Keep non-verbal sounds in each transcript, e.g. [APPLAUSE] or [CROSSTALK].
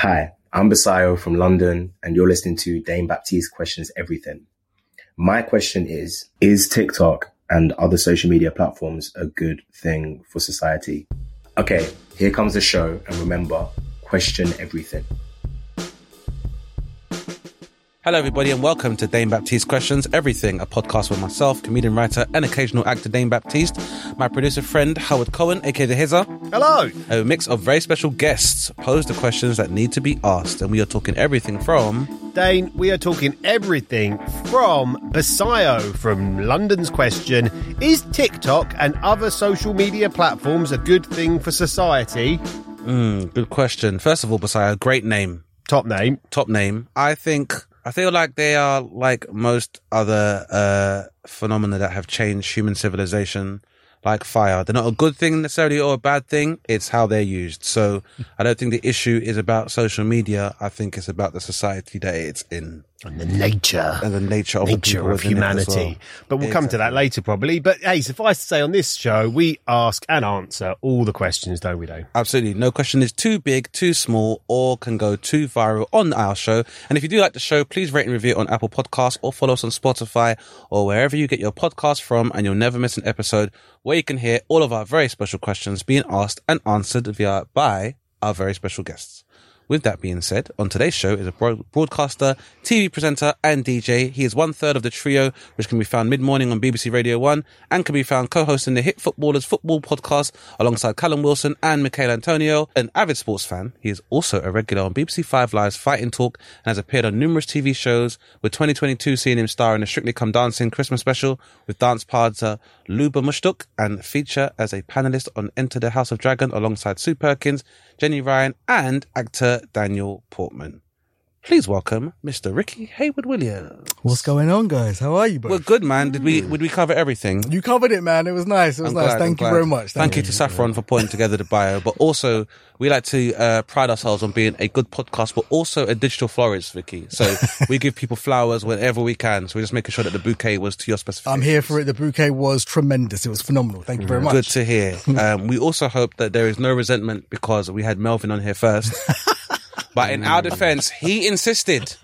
Hi, I'm Basayo from London, and you're listening to Dane Baptiste Questions Everything. My question is Is TikTok and other social media platforms a good thing for society? Okay, here comes the show, and remember, question everything. Hello, everybody, and welcome to Dane Baptiste Questions Everything, a podcast with myself, comedian, writer, and occasional actor Dane Baptiste, my producer friend Howard Cohen, aka The Hizzer. Hello. A mix of very special guests pose the questions that need to be asked, and we are talking everything from. Dane, we are talking everything from Basayo from London's question Is TikTok and other social media platforms a good thing for society? Mm, good question. First of all, Basayo, great name. Top name. Top name. I think, I feel like they are like most other uh, phenomena that have changed human civilization. Like fire, they're not a good thing necessarily or a bad thing. It's how they're used. So [LAUGHS] I don't think the issue is about social media. I think it's about the society that it's in And the nature. and the nature of nature of within it as humanity. well. But we'll come to that later probably. But hey, suffice to say on this show, we ask and answer all the questions, don't we, Dane? Absolutely. No question is too big, too small, or can go too viral on our show. And if you do like the show, please rate and review it on Apple Podcasts or follow us on Spotify or wherever you get your podcast from and you'll never miss an episode where you can hear all of our very special questions being asked and answered via by our very special guests. With that being said, on today's show is a broad- broadcaster, TV presenter, and DJ. He is one third of the trio, which can be found mid morning on BBC Radio 1 and can be found co hosting the Hit Footballers Football podcast alongside Callum Wilson and Michael Antonio. An avid sports fan, he is also a regular on BBC Five Live's Fighting Talk and has appeared on numerous TV shows, with 2022 seeing him star in the Strictly Come Dancing Christmas special with dance partner uh, Luba Mushtuk and feature as a panelist on Enter the House of Dragon alongside Sue Perkins, Jenny Ryan, and actor Daniel Portman. Please welcome Mr. Ricky Haywood Williams. What's going on, guys? How are you, both? We're good, man. Did we did we cover everything? You covered it, man. It was nice. It was I'm nice. glad, I'm Thank you glad. very much. Thank, you to Saffron for putting together the bio, but also we like to uh, pride ourselves on being a good podcast, but also a digital florist, Vicky. So [LAUGHS] we give people flowers whenever we can. So we're just making sure that the bouquet was to your specifications. I'm here for it. The bouquet was tremendous. It was phenomenal. Thank you very much. Good to hear. [LAUGHS] Um, we also hope that there is no resentment because we had Melvin on here first. [LAUGHS] but in our defense, he insisted.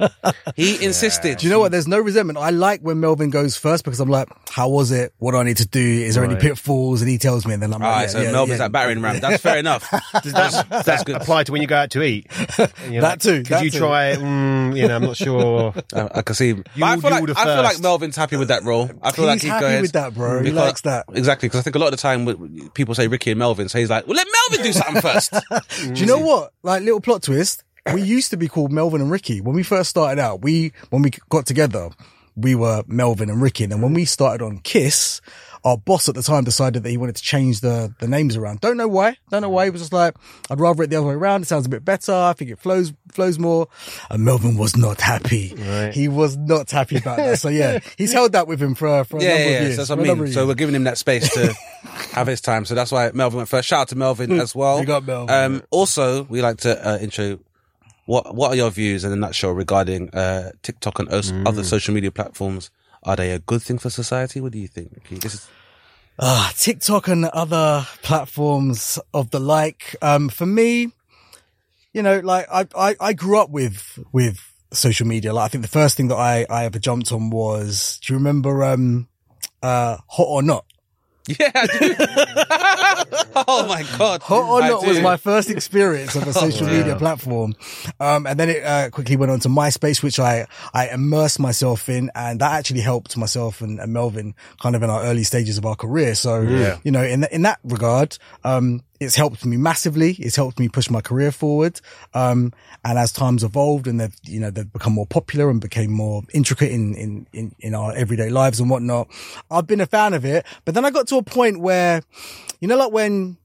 He [LAUGHS] insisted. Do you know what? There's no resentment. I like when Melvin goes first because I'm like, how was it? What do I need to do? Is there any pitfalls? And he tells me, and then I'm All like, right, yeah, so yeah, Melvin's yeah. at battering ram. That's fair enough. [LAUGHS] Does that, That's good. apply to when you go out to eat? And you're That too, Could that you too. try, mm, you know, I'm not sure. [LAUGHS] I, I can see. But I will feel do like the I feel like first. Melvin's happy with that role. I feel He's like he'd happy go with that, bro. He likes that. exactly because I think a lot of the time w- people say Ricky and Melvin, so he's like, "Well, let Melvin do something first. Do you know what? Like little plot twist. We used to be called Melvin and Ricky when we first started out. We when we got together, we were Melvin and Ricky. And then when we started on Kiss, our boss at the time decided that he wanted to change the the names around. Don't know why. Don't know why. He was just like, I'd rather it the other way around. It sounds a bit better. I think it flows flows more. And Melvin was not happy. He was not happy about that. So yeah, [LAUGHS] he's held that with him for for a yeah, number yeah, of years. So that's what I mean. So we're giving him that space to [LAUGHS] have his time. So that's why Melvin went first. Shout out to Melvin as well. [LAUGHS] Big up, Melvin. Um, also, we like to uh, intro. What What are your views in a nutshell regarding uh, TikTok and os- Mm. other social media platforms? Are they a good thing for society? What do you think? Ricky? This is Ah, TikTok and other platforms of the like. Um, for me, you know, like I, I, I grew up with, with social media. Like I think the first thing that I, I ever jumped on was, do you remember, um, uh, Hot or Not? Yeah, I do. [LAUGHS] oh my god. Hot or I Not was my first experience of a [LAUGHS] social media platform. Um, and then it, uh, quickly went on to MySpace, which I, I immersed myself in. And that actually helped myself and, and Melvin kind of in our early stages of our career. So, you know, in, th- in that regard, um, it's helped me massively. It's helped me push my career forward. Um, and as times evolved and they've, you know, they've become more popular and became more intricate in, in, in, in our everyday lives and whatnot, I've been a fan of it. But then I got to a point where, you know, like when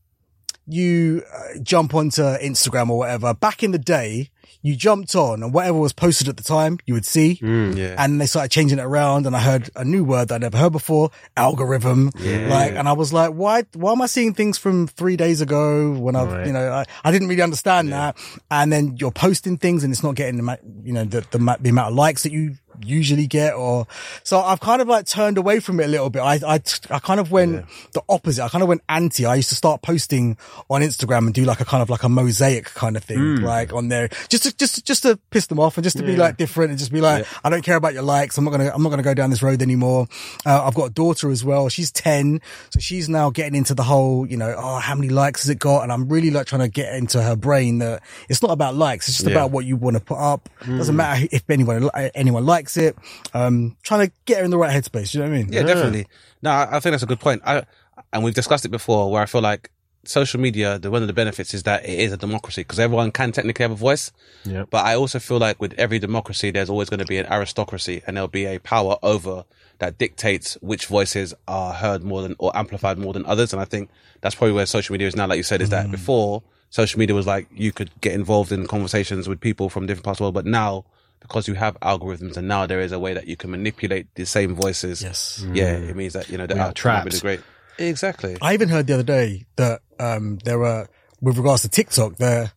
you uh, jump onto Instagram or whatever, back in the day, you jumped on and whatever was posted at the time, you would see. Mm, yeah. And they started changing it around and I heard a new word that I'd never heard before, algorithm. Like, and I was like, why, why am I seeing things from three days ago when I, Right. you know, I, I didn't really understand that. And then you're posting things and it's not getting the, you know, the, the, the amount of likes that you usually get or, so I've kind of like turned away from it a little bit. I, I, I kind of went the opposite. I kind of went anti. I used to start posting on Instagram and do like a kind of like a mosaic kind of thing, like on there, just to, just, just to piss them off and just to be like different and just be like, I don't care about your likes. I'm not going to, I'm not going to go down this road anymore. Uh, I've got a daughter as well. She's 10. So she's now getting into the whole, you know, oh, how many likes has it got? And I'm really like trying to get into her brain that it's not about likes. It's just about what you want to put up. Doesn't matter if anyone, anyone likes it. Um, trying to get her in the right headspace. Do you know what I mean? Yeah, definitely. No, I I think that's a good point. I, and we've discussed it before where I feel like social media, the one of the benefits is that it is a democracy because everyone can technically have a voice. Yeah. But I also feel like with every democracy, there's always going to be an aristocracy and there'll be a power over that dictates which voices are heard more than or amplified more than others. And I think that's probably where social media is now. Like you said, is that before social media was like you could get involved in conversations with people from different parts of the world, but now because you have algorithms and now there is a way that you can manipulate the same voices. Yes. Yeah, it means that you know the We are outcome will trapped. great. Exactly. I even heard the other day that um, there were, with regards to TikTok, the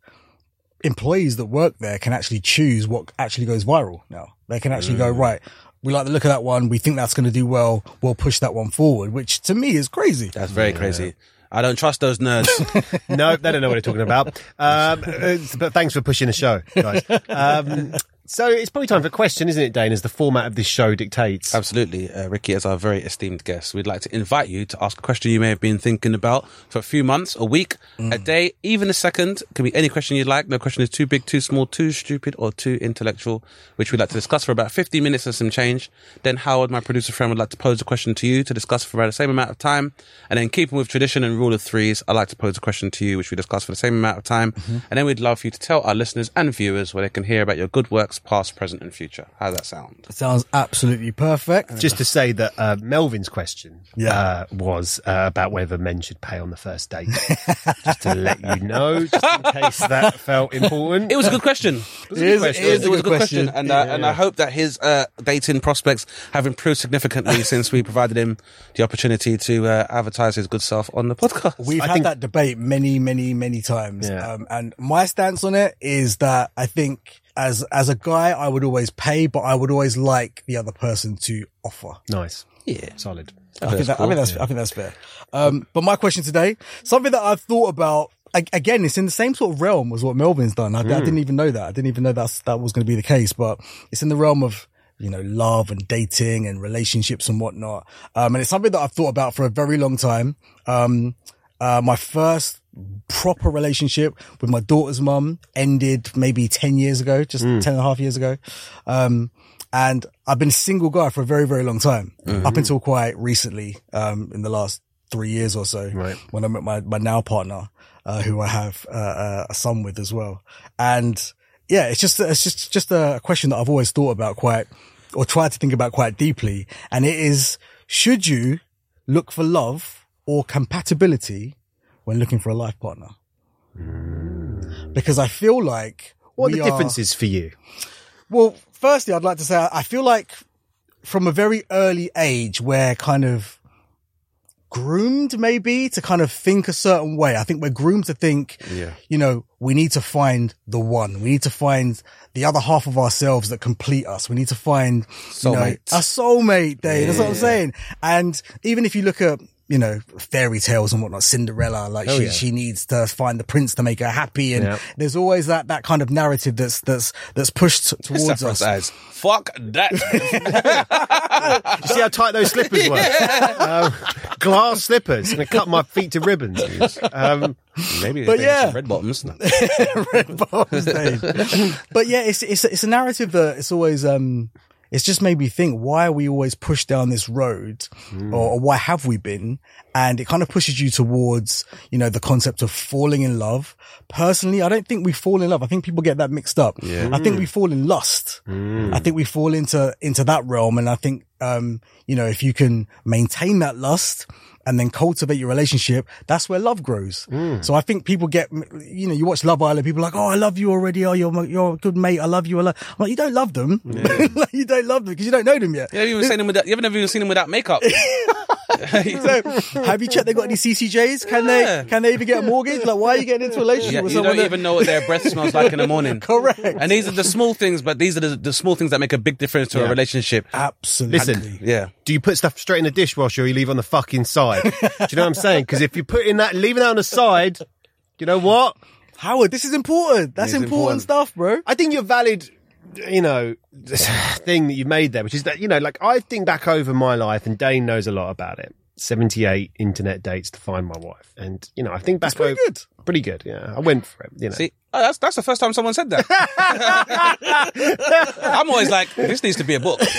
employees that work there can actually choose what actually goes viral now. They can actually go, right, we like the look of that one. We think that's going to do well. We'll push that one forward, which to me is crazy. That's very crazy. I don't trust those nerds. [LAUGHS] no, they don't know what they're talking about. Um, [LAUGHS] uh, but thanks for pushing the show, guys. Um, so it's probably time for a question, isn't it, Dane, as the format of this show dictates? Absolutely. Uh, Ricky, as our very esteemed guest, we'd like to invite you to ask a question you may have been thinking about for a few months, a week, a day, even a second. It Can be any question you'd like. No question is too big, too small, too stupid, or too intellectual, which we'd like to discuss for about 50 minutes and some change. Then Howard, my producer friend, would like to pose a question to you to discuss for about the same amount of time. And then keeping with tradition and rule of threes, I'd like to pose a question to you, which we discuss for the same amount of time. And then we'd love for you to tell our listeners and viewers where they can hear about your good works, past, present, and future. How does that sound? Sounds absolutely perfect. Just to say that uh, Melvin's question Yeah. uh, was uh, about whether men should pay on the first date. [LAUGHS] just to let you know, just in case that [LAUGHS] felt important. It was a good question. It was a good question. it is a It was good question. and uh, and I hope that his uh, dating prospects have improved significantly [LAUGHS] since we provided him the opportunity to uh, advertise his good self on the podcast. We've I had think- that debate many, many, many times. Yeah. Um, and my stance on it is that I think as, as a guy, I would always pay, but I would always like the other person to offer. nice. yeah, Solid. I think, that, I think that's I think that's fair. Um, but my question today, something that I've thought about a- again, it's in the same sort of realm as what Melvin's done. I, I didn't even know that. I didn't even know that's that was going to be the case. But it's in the realm of you know love and dating and relationships and whatnot. Um, and it's something that I've thought about for a very long time. Um, uh, my first proper relationship with my daughter's mum ended maybe 10 years ago, just 10 and a half years ago. Um, and I've been a single guy for a very, very long time, up until quite recently, um, in the last three years or so, Right. when I met my, my now partner, uh, who I have, uh, uh, a son with as well. And yeah, it's just, it's just, just a question that I've always thought about quite, or tried to think about quite deeply. And it is, should you look for love or compatibility when looking for a life partner? Mm. Because I feel like What are the differences for you? well, firstly, I'd like to say I feel like from a very early age, we're kind of groomed maybe to kind of think a certain way. I think we're groomed to think, Yeah. you know, we need to find the one. We need to find the other half of ourselves that complete us. We need to find you know, Soulmate. a soulmate, Dave. That's what I'm saying. And even if you look at, you know, fairy tales and whatnot, Cinderella, like she, yeah. she needs to find the prince to make her happy. And Yeah. there's always that, that kind of narrative that's, that's, that's pushed towards us. eyes. Fuck that. [LAUGHS] You see how tight those slippers were? [LAUGHS] um, glass slippers. And I cut my feet to ribbons. Um, Maybe But yeah. red bottoms. [LAUGHS] Red Bottoms Day. but yeah, it's it's it's a narrative that it's always um it's just made me think why are we always pushed down this road? Hmm. Or, or why have we been? And it kind of pushes you towards you know the concept of falling in love. Personally i don't think we fall in love. I think people get that mixed up. Yeah. i think hmm. we fall in lust. Hmm. I think we fall into into that realm. And i think um, you know, if you can maintain that lust and then cultivate your relationship, that's where love grows. So I think people get, you know, you watch Love Island, people are like, oh, I love you already. Oh, you're my, you're a good mate. I love you. I love. I'm like, you don't love them. [LAUGHS] Like, you don't love them because you don't know them yet. You haven't even seen them without, you haven't even seen him without makeup. [LAUGHS] [LAUGHS] So, have you checked they got any CCJs? Can Yeah. they can they even get a mortgage? Like, why are you getting into a relationship Yeah, with you someone don't that- even know what their breath smells like in the morning. [LAUGHS] Correct. And these are the small things, but these are the, the small things that make a big difference to a relationship. Absolutely. Listen. Yeah. Do you put stuff straight in the dishwasher or you leave on the fucking side? Do you know what I'm saying? Because if you put in that, leaving that on the side, you know what? Howard, this is important. That's important, important. stuff, bro. I think you're valid, you know, this thing that you made there, which is that, you know, like I think back over my life and Dane knows a lot about it. 78 internet dates to find my wife. And, you know, I think back over- good. Pretty good. Yeah. I went for it, you know. See, oh, that's that's the first time someone said that. [LAUGHS] I'm always like, this needs to be a book. [LAUGHS]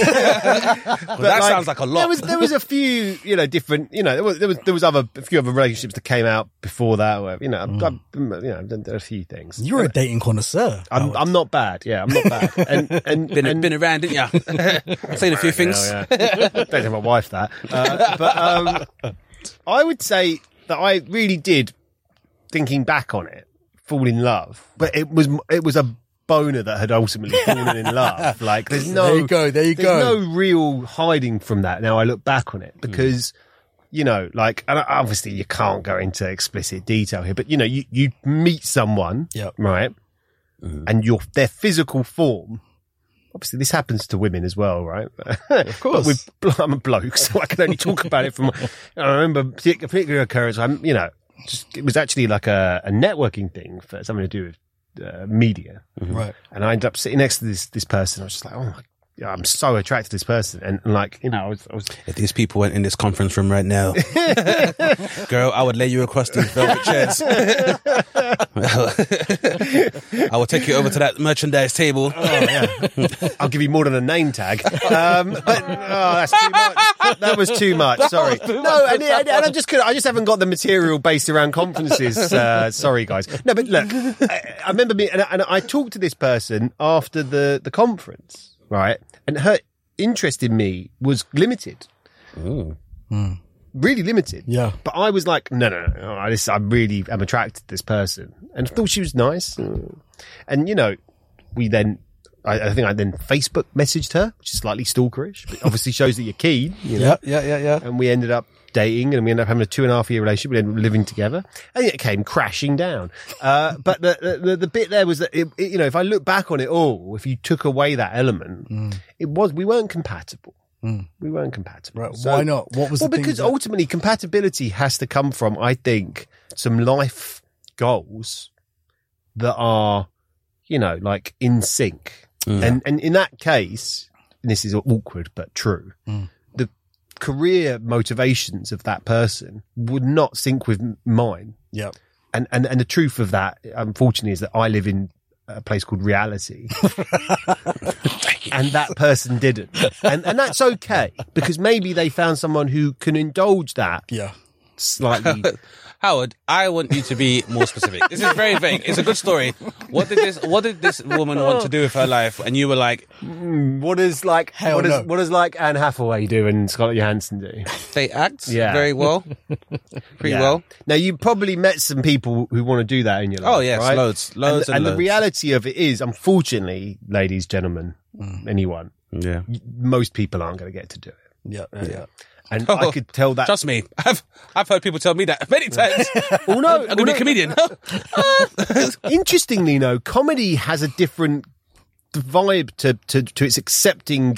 But that sounds like a lot. There was there was a few, you know, different, you know, there was there was, there was other a few other relationships that came out before that. Or, you know, I've, I've, you know, I've done, done a few things. You're a dating connoisseur. I'm, I'm not bad. Yeah, I'm not bad. [LAUGHS] And and been, and, been around, didn't you? Seen a few things. Yeah, yeah. Don't tell my wife that. Uh, but um, I would say that I really did, thinking back on it, fall in love. But it was it was a boner that had ultimately [LAUGHS] fallen in love. Like there's no There you go, there you there's go. no real hiding from that. Now I look back on it hmm. because. You know, like, and obviously you can't go into explicit detail here, but you know, you, you meet someone, Yep. right? Mm-hmm. And your, their physical form obviously this happens to women as well, right? Of [LAUGHS] course. with, I'm a bloke, so I can only talk about it from. [LAUGHS] I remember a particular occurrence. I'm, you know, just it was actually like a, a networking thing for something to do with uh, media, Right. and I ended up sitting next to this this person. I was just like, oh my. God, I'm so attracted to this person, and, and like you know, I was, I was If these people went in this conference room right now, [LAUGHS] girl, I would lay you across these velvet chairs. [LAUGHS] I will take you over to that merchandise table. Oh, yeah. I'll give you more than a name tag. Um, but oh, that's too much. That was too much. Sorry. No, and, and, and I just could, I just haven't got the material based around conferences. Uh, sorry, guys. No, but look, I, I remember me, and, I- and I talked to this person after the the conference, right? And her interest in me was limited. Hmm. Really limited. Yeah. But I was like, no, no, no, I, this, I really am attracted to this person and I thought she was nice. And, you know, we then, I, I think I then Facebook messaged her, which is slightly stalkerish, but obviously shows that you're keen. You know? Yeah, yeah, yeah, yeah. And we ended up dating and we ended up having a two and a half year relationship. We ended up living together and it came crashing down. Uh, [LAUGHS] but the, the, the bit there was that, it, it- you know, if I look back on it all, if you took away that element, Mm. it was, we weren't compatible. We weren't compatible. Right. Why not? What was well, the because that- ultimately compatibility has to come from, I think, some life goals that are, you know, like in sync. And and in that case, and this is awkward but true. The career motivations of that person would not sync with mine. Yeah. And and and the truth of that, unfortunately, is that I live in a place called reality, [LAUGHS] and that person didn't, and and that's okay because maybe they found someone who can indulge that Yeah. slightly. [LAUGHS] Howard, I want you to be more specific. This is very vague. It's a good story. What did this What did this woman want to do with her life? And you were like, what is like Hell what is no. what does like Anne Hathaway do and Scarlett Johansson do? they act Yeah. very well, pretty Yeah. well. Now you probably met some people who want to do that in your life. Oh, yes, right? loads, loads and, and the loads. reality of it is, unfortunately, ladies, gentlemen, Mm. anyone, Yeah. most people aren't going to get to do it. Yeah. Yeah. yeah. And I could tell that. Trust me, I've I've heard people tell me that many [LAUGHS] times. Oh no, I'm gonna be a comedian. [LAUGHS] Interestingly, though, comedy has a different vibe to, to, to its accepting.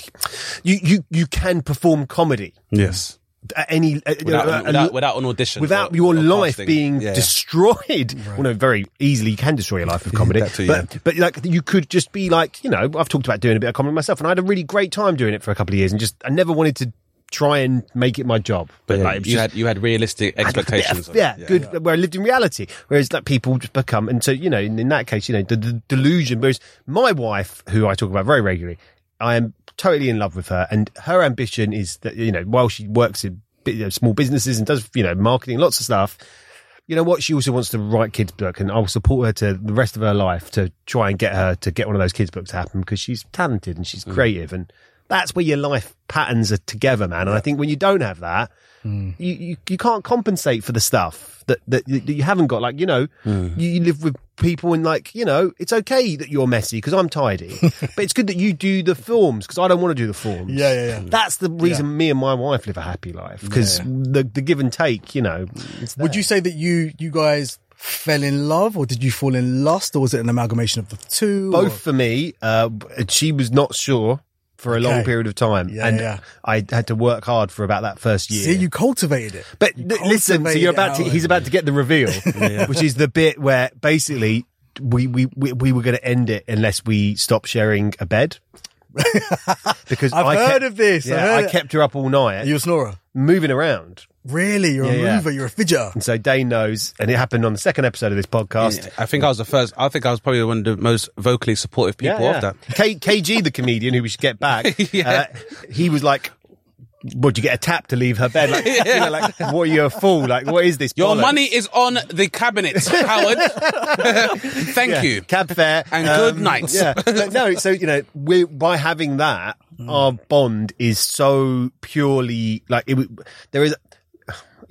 You, you, you can perform comedy yes, at any, uh, without, uh, without, without an audition, without or- your or life casting. being Yeah. destroyed. Well, no, very easily you can destroy your life with comedy. Too, but, yeah. but like you could just be like, you know, I've talked about doing a bit of comedy myself and I had a really great time doing it for a couple of years and just, I never wanted to try and make it my job. But Yeah, like, you just- had you had realistic expectations. of it. yeah, good. Where I lived in reality, whereas like people just become, and so you know, in, in that case, you know, the, the delusion. Whereas my wife, who I talk about very regularly, I am totally in love with her, and her ambition is that you know, while she works in you know, small businesses and does you know marketing, lots of stuff. You know what? She also wants to write kids' book, and I'll support her to the rest of her life to try and get her to get one of those kids' books to happen because she's talented and she's mm. creative, and that's where your life patterns are together, man. And I think when you don't have that, you, you, you can't compensate for the stuff that, that, that you haven't got. Like, you know, you, you live with people and like, you know, it's okay that you're messy because I'm tidy, [LAUGHS] but it's good that you do the forms because I don't want to do the forms. Yeah, yeah, yeah. That's the reason me and my wife live a happy life because the, the give and take, you know, Would you say that you you guys fell in love, or did you fall in lust, or was it an amalgamation of the two? both or- for me. Uh, she was not sure for a long period of time, Yeah, and yeah. I had to work hard for about that first year. See, you cultivated it. but You listen, so you're about to, he's about to get the reveal, [LAUGHS] which is the bit where basically we we we, we were going to end it unless we stopped sharing a bed. [LAUGHS] because I've I heard kept, of this. I've Yeah, heard I kept her up all night, You're you a snorer? moving around. Really? You're Yeah, a yeah. mover. You're a fidgeter. And so Dane knows, and it happened on the second episode of this podcast. I think I was the first. I think I was probably one of the most vocally supportive people of that. K- KG, the comedian who we should get back, [LAUGHS] Yeah. uh, he was like, "Would you get a tap to leave her bed? Like, you know, like [LAUGHS] what are you a fool? Like, what is this? Your bollocks?" money is on the cabinet, [LAUGHS] Howard. Thank Yeah, you. cab fare And good um, night. Yeah, [LAUGHS] So, no. So you know, we by having that, mm. our bond is so purely like it. There is.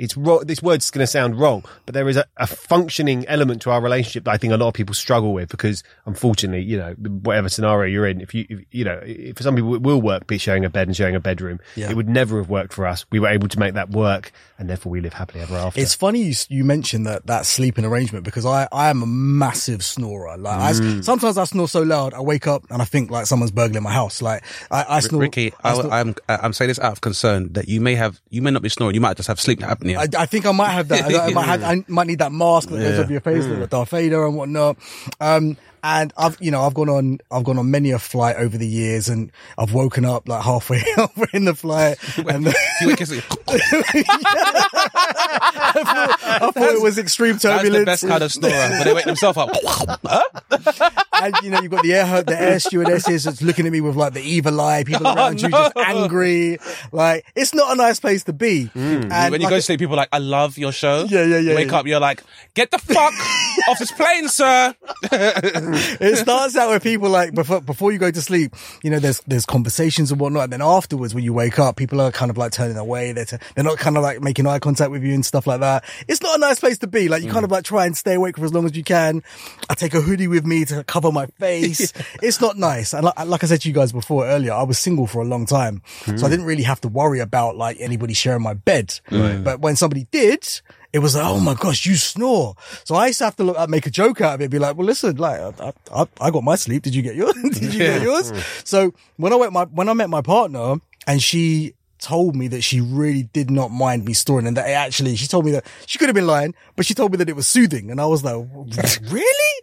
It's wrong. This word's going to sound wrong, but there is a, a functioning element to our relationship that I think a lot of people struggle with because, unfortunately, you know, whatever scenario you're in, if you, if, you know, if for some people it will work, be sharing a bed and sharing a bedroom. Yeah. It would never have worked for us. We were able to make that work, and therefore we live happily ever after. It's funny you you mentioned that that sleeping arrangement because I I am a massive snorer. Like I s Mm. sometimes I snore so loud I wake up and I think like someone's burgling my house. Like I, I snore. Ricky, I, I, snore- am I'm saying this out of concern that you may have, you may not be snoring, you might just have sleep apnea. I, I think I might have that. I, I might have, [LAUGHS] I might need that mask that goes Yeah. over your face, Mm. like Darth Vader and whatnot. Um, and I've, you know, I've gone on, I've gone on many a flight over the years, and I've woken up like halfway, [LAUGHS] halfway in the flight, [LAUGHS] and you up and say, I thought it was extreme turbulence. That's the best kind of snorer. But they wake themselves up. [LAUGHS] and you know, you've got the air, the air stewardesses that's looking at me with like the evil eye, people Oh, around you just angry. Like, it's not a nice place to be. Mm. And when you like go to sleep, people are like, I love your show. Yeah, yeah, yeah, Wake yeah. up, you're like, get the fuck [LAUGHS] off this plane, sir. [LAUGHS] it starts out with people like before before you go to sleep, you know, there's there's conversations and whatnot, and then afterwards when you wake up, people are kind of like turning away. They're t- they're not kind of like making eye contact with you and stuff like that. It's not a nice place to be. Like you kind of like try and stay awake for as long as you can. I take a hoodie with me to cover my face. [LAUGHS] It's not nice. And like, like I said to you guys before earlier, I was single for a long time, so I didn't really have to worry about like anybody sharing my bed. But when somebody did. It was like, oh my gosh, you snore. So I used to have to look, uh, make a joke out of it, be like, well, listen, like, I, I, I got my sleep. Did you get yours? [LAUGHS] Did you get yours? So when I went my, when I met my partner and she told me that she really did not mind me snoring and that it actually, she told me that she could have been lying, but she told me that it was soothing. And I was like, [LAUGHS] really?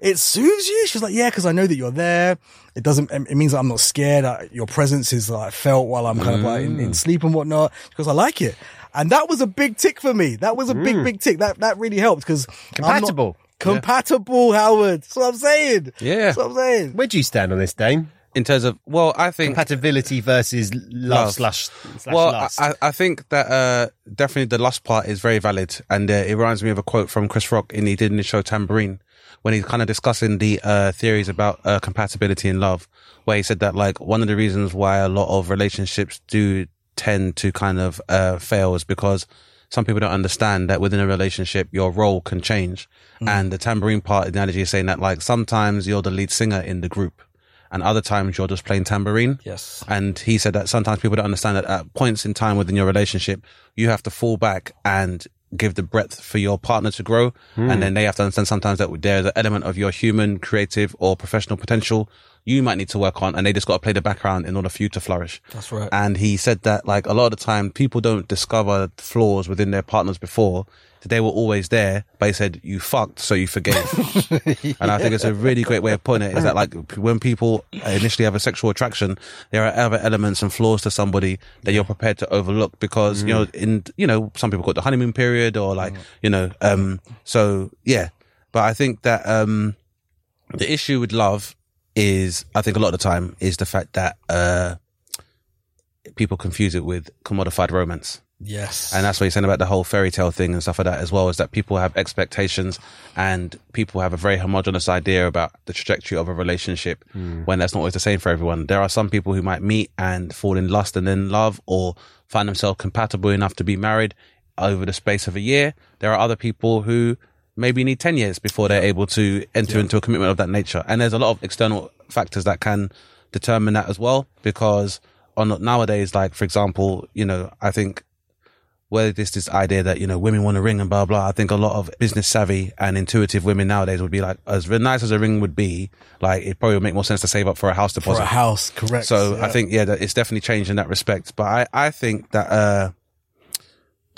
It soothes you? She was like, yeah, cause I know that you're there. It doesn't, it means that I'm not scared. I, your presence is like felt while I'm kind of like in, in mm. sleep and whatnot because I like it. And that was a big tick for me. That was a big, mm. big tick. That, that really helped because Compatible. Compatible, Howard. That's what I'm saying. Yeah. That's what I'm saying. Where do you stand on this, Dane? In terms of, well, I think Compatibility versus love, Love. slash slash well, lust. I, I think that uh, definitely the lust part is very valid, and uh, it reminds me of a quote from Chris Rock in he did in the show Tamborine when he's kind of discussing the uh, theories about uh, compatibility in love, where he said that like one of the reasons why a lot of relationships do tend to kind of uh, fail is because some people don't understand that within a relationship your role can change, and the tambourine part analogy is saying that like sometimes you're the lead singer in the group. And other times you're just playing tambourine. Yes. And he said that sometimes people don't understand that at points in time within your relationship, you have to fall back and give the breadth for your partner to grow. Hmm. And then they have to understand sometimes that there's an element of your human, creative or professional potential you might need to work on. And they just got to play the background in order for you to flourish. That's right. And he said that like a lot of the time people don't discover flaws within their partners before. They were always there, but he said you fucked, so you forgave. [LAUGHS] And I think it's a really great way of putting it. Is that like when people initially have a sexual attraction, there are other elements and flaws to somebody that you're prepared to overlook because you know in you know some people call it the honeymoon period or like you know um so yeah. But I think that um the issue with love is I think a lot of the time is the fact that uh people confuse it with commodified romance. Yes. And that's what you're saying about the whole fairy tale thing and stuff like that as well, is that people have expectations and people have a very homogenous idea about the trajectory of a relationship hmm. when that's not always the same for everyone. There are some people who might meet and fall in lust and then love or find themselves compatible enough to be married over the space of a year. There are other people who maybe need 10 years before they're able to enter into a commitment of that nature. And there's a lot of external factors that can determine that as well because on nowadays, like for example, you know, I think whether this this idea that you know women want a ring and blah blah. I think a lot of business savvy and intuitive women nowadays would be like, as nice as a ring would be, like it probably would make more sense to save up for a house deposit. For a house, correct. So yeah. I think yeah, that it's definitely changed in that respect. But I I think that uh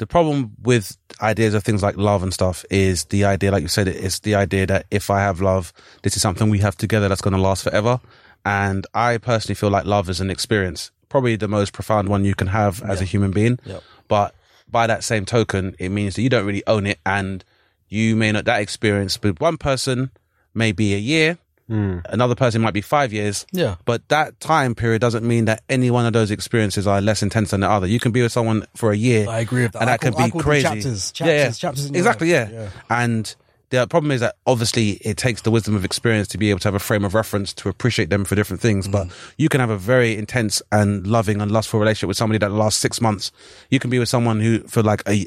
the problem with ideas of things like love and stuff is the idea, like you said, it's the idea that if I have love, this is something we have together that's going to last forever. And I personally feel like love is an experience, probably the most profound one you can have as a human being. Yep. But by that same token, it means that you don't really own it, and you may not that experience with one person may be a year, hmm. another person might be five years. Yeah. But that time period doesn't mean that any one of those experiences are less intense than the other. You can be with someone for a year. I agree with that. And I that can call- I be crazy. chapters, yeah, yeah. chapters, chapters exactly, yeah. Yeah. And the problem is that obviously it takes the wisdom of experience to be able to have a frame of reference to appreciate them for different things. But Mm. you can have a very intense and loving and lustful relationship with somebody that lasts six months. You can be with someone who for like a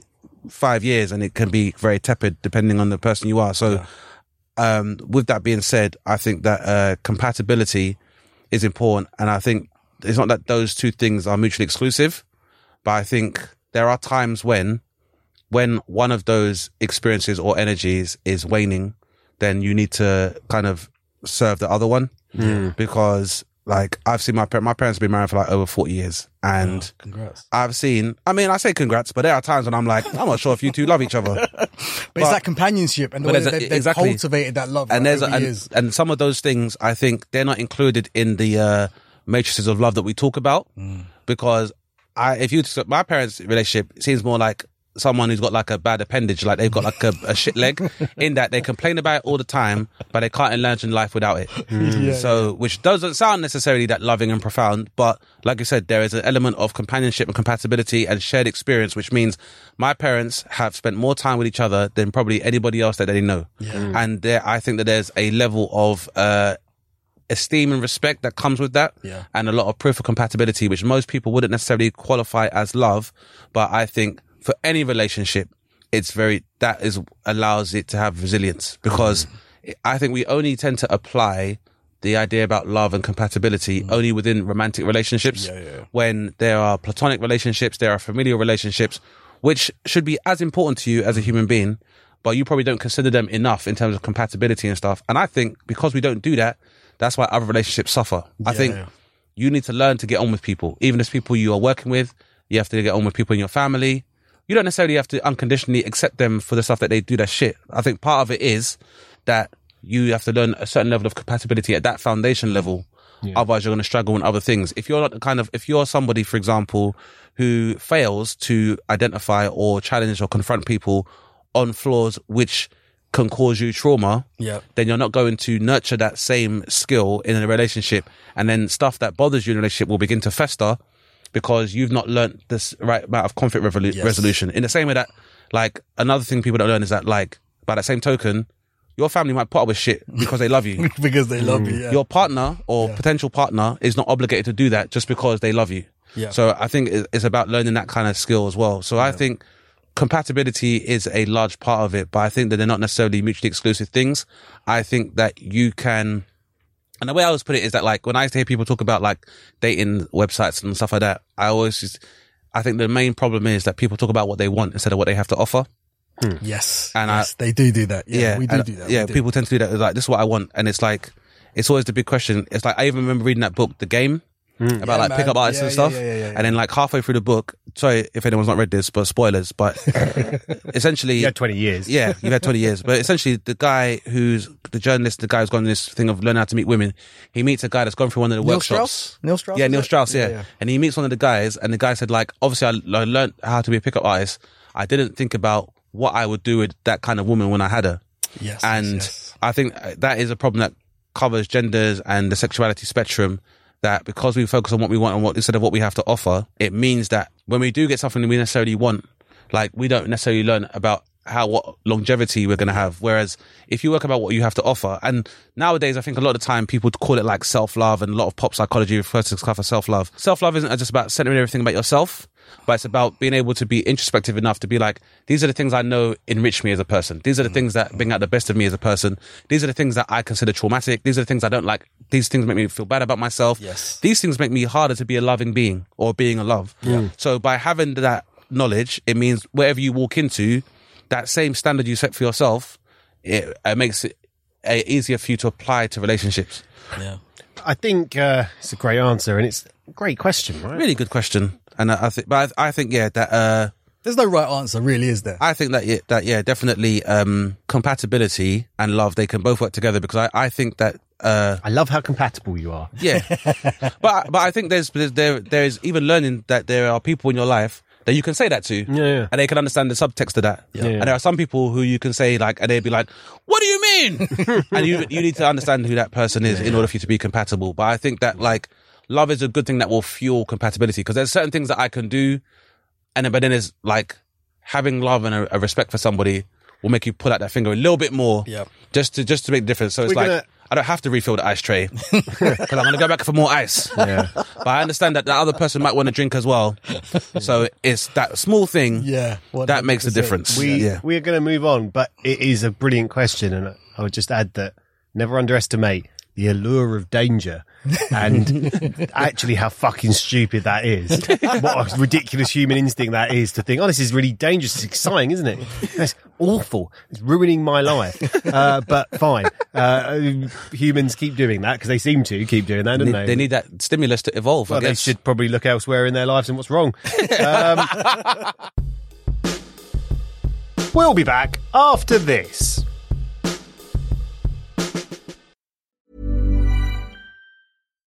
five years and it can be very tepid depending on the person you are. So, um, with that being said, I think that, uh, compatibility is important. And I think it's not that those two things are mutually exclusive, but I think there are times when, when one of those experiences or energies is waning, then you need to kind of serve the other one because like I've seen my parents, my parents have been married for like over 40 years and Congrats. I've seen, I mean, I say congrats, but there are times when I'm like, I'm not sure if you two love each other. [LAUGHS] But, it's that companionship and the way that they've exactly. cultivated that love and right, there's a, and, and some of those things I think they're not included in the uh, matrices of love that we talk about Mm. because I if you my parents' relationship seems more like someone who's got like a bad appendage, like they've got like a, a shit leg, in that they complain about it all the time, but they can't imagine life without it. [LAUGHS] Yeah, so, which doesn't sound necessarily that loving and profound, but like I said, there is an element of companionship and compatibility and shared experience, which means my parents have spent more time with each other than probably anybody else that they know. And there, I think that there's a level of, uh, esteem and respect that comes with that Yeah. and a lot of proof of compatibility which most people wouldn't necessarily qualify as love but i think for any relationship it's very that is allows it to have resilience. Because mm. i think we only tend to apply the idea about love and compatibility mm. only within romantic relationships when there are platonic relationships there are familial relationships which should be as important to you as a mm. human being but you probably don't consider them enough in terms of compatibility and stuff. And i think because we don't do that that's why other relationships suffer. I think yeah. you need to learn to get on with people. Even as people you are working with you have to get on with people in your family you don't necessarily have to unconditionally accept them for the stuff that they do that shit. I think part of it is that you have to learn a certain level of compatibility at that foundation level. Otherwise you're going to struggle in other things. If you're not the kind of if you're somebody for example who fails to identify or challenge or confront people on flaws which can cause you trauma Yeah. then you're not going to nurture that same skill in a relationship. And then stuff that bothers you in a relationship will begin to fester because you've not learnt this right amount of conflict revolu- Yes. resolution. In the same way that, like, another thing people don't learn is that, like, by that same token, your family might put up with shit because they love you. [LAUGHS] because they love you. Mm. Yeah. Your partner or potential partner is not obligated to do that just because they love you. Yeah. So I think it's about learning that kind of skill as well. So I think compatibility is a large part of it, but I think that they're not necessarily mutually exclusive things. I think that you can, and the way I always put it is that like when I used to hear people talk about like dating websites and stuff like that, I always just, I think the main problem is that people talk about what they want instead of what they have to offer. Hmm. yes. And I- they do do that. Yeah, we do and- do that. Yeah, do. people tend to do that. It's like, this is what I want. And it's like, it's always the big question. It's like, I even remember reading that book, The Game, Mm. about Yeah, like man. pickup artists Yeah, and stuff. yeah, yeah, yeah. And then like halfway through the book, sorry if anyone's not read this, but spoilers, but [LAUGHS] essentially, You had 20 years. yeah, you've had 20 years. But essentially, the guy who's the journalist, the guy who's gone this thing of learning how to meet women, he meets a guy that's gone through one of the Neil workshops. Strauss? Neil Strauss, Yeah, Neil? Strauss, yeah. Yeah, yeah. And he meets one of the guys, and the guy said, like, obviously, I, I learned how to be a pickup artist. I didn't think about what I would do with that kind of woman when I had her. Yes, And yes. I think uh, that is a problem that covers genders and the sexuality spectrum that because we focus on what we want and what instead of what we have to offer, it means that when we do get something we necessarily want, like we don't necessarily learn about how what longevity we're going to have. Whereas if you work about what you have to offer, and nowadays I think a lot of the time people call it like self love, and a lot of pop psychology refers to stuff as self love. Self love isn't just about centering everything about yourself, but it's about being able to be introspective enough to be like, these are the things I know enrich me as a person. These are the things that bring out the best of me as a person. These are the things that I consider traumatic. These are the things I don't like. These things make me feel bad about myself. Yes. These things make me harder to be a loving being or being a love. Yeah. So by having that knowledge, it means wherever you walk into, that same standard you set for yourself, it, it makes it uh, easier for you to apply to relationships. Yeah. I think uh, it's a great answer, and it's a great question, right? Really good question. And I, I think, but I, I think, yeah, that, uh, There's no right answer, really, is there? I think that yeah, that yeah, definitely um, compatibility and love they can both work together because I, I think that uh, I love how compatible you are. yeah, [LAUGHS] but but I think there's there's- there there is even learning that there are people in your life that you can say that to, Yeah, yeah. and they can understand the subtext of that. Yeah. And there are some people who you can say like, and they'd be like, "What do you mean?" [LAUGHS] and you you need to understand who that person is in order for you to be compatible. But I think that like love is a good thing that will fuel compatibility because there's certain things that I can do, and then, but then there's like having love and a, a respect for somebody will make you pull out that finger a little bit more, yeah, just to just to make the difference. So it's We're like. gonna- I don't have to refill the ice tray [LAUGHS] because I'm going to go back for more ice. [LAUGHS] Yeah. But I understand that the other person might want to drink as well. So it's that small thing Yeah. that makes a difference. We yeah. we are going to move on, but it is a brilliant question, and I would just add that never underestimate the allure of danger and [LAUGHS] actually how fucking stupid that is. what a ridiculous human instinct that is to think, oh, this is really dangerous. It's exciting, isn't it? That's awful. It's ruining my life. Uh, but fine. Uh, humans keep doing that because they seem to keep doing that, don't They, they? they need that stimulus to evolve. well, I they should probably look elsewhere in their lives and what's wrong. Um, [LAUGHS] we'll be back after this.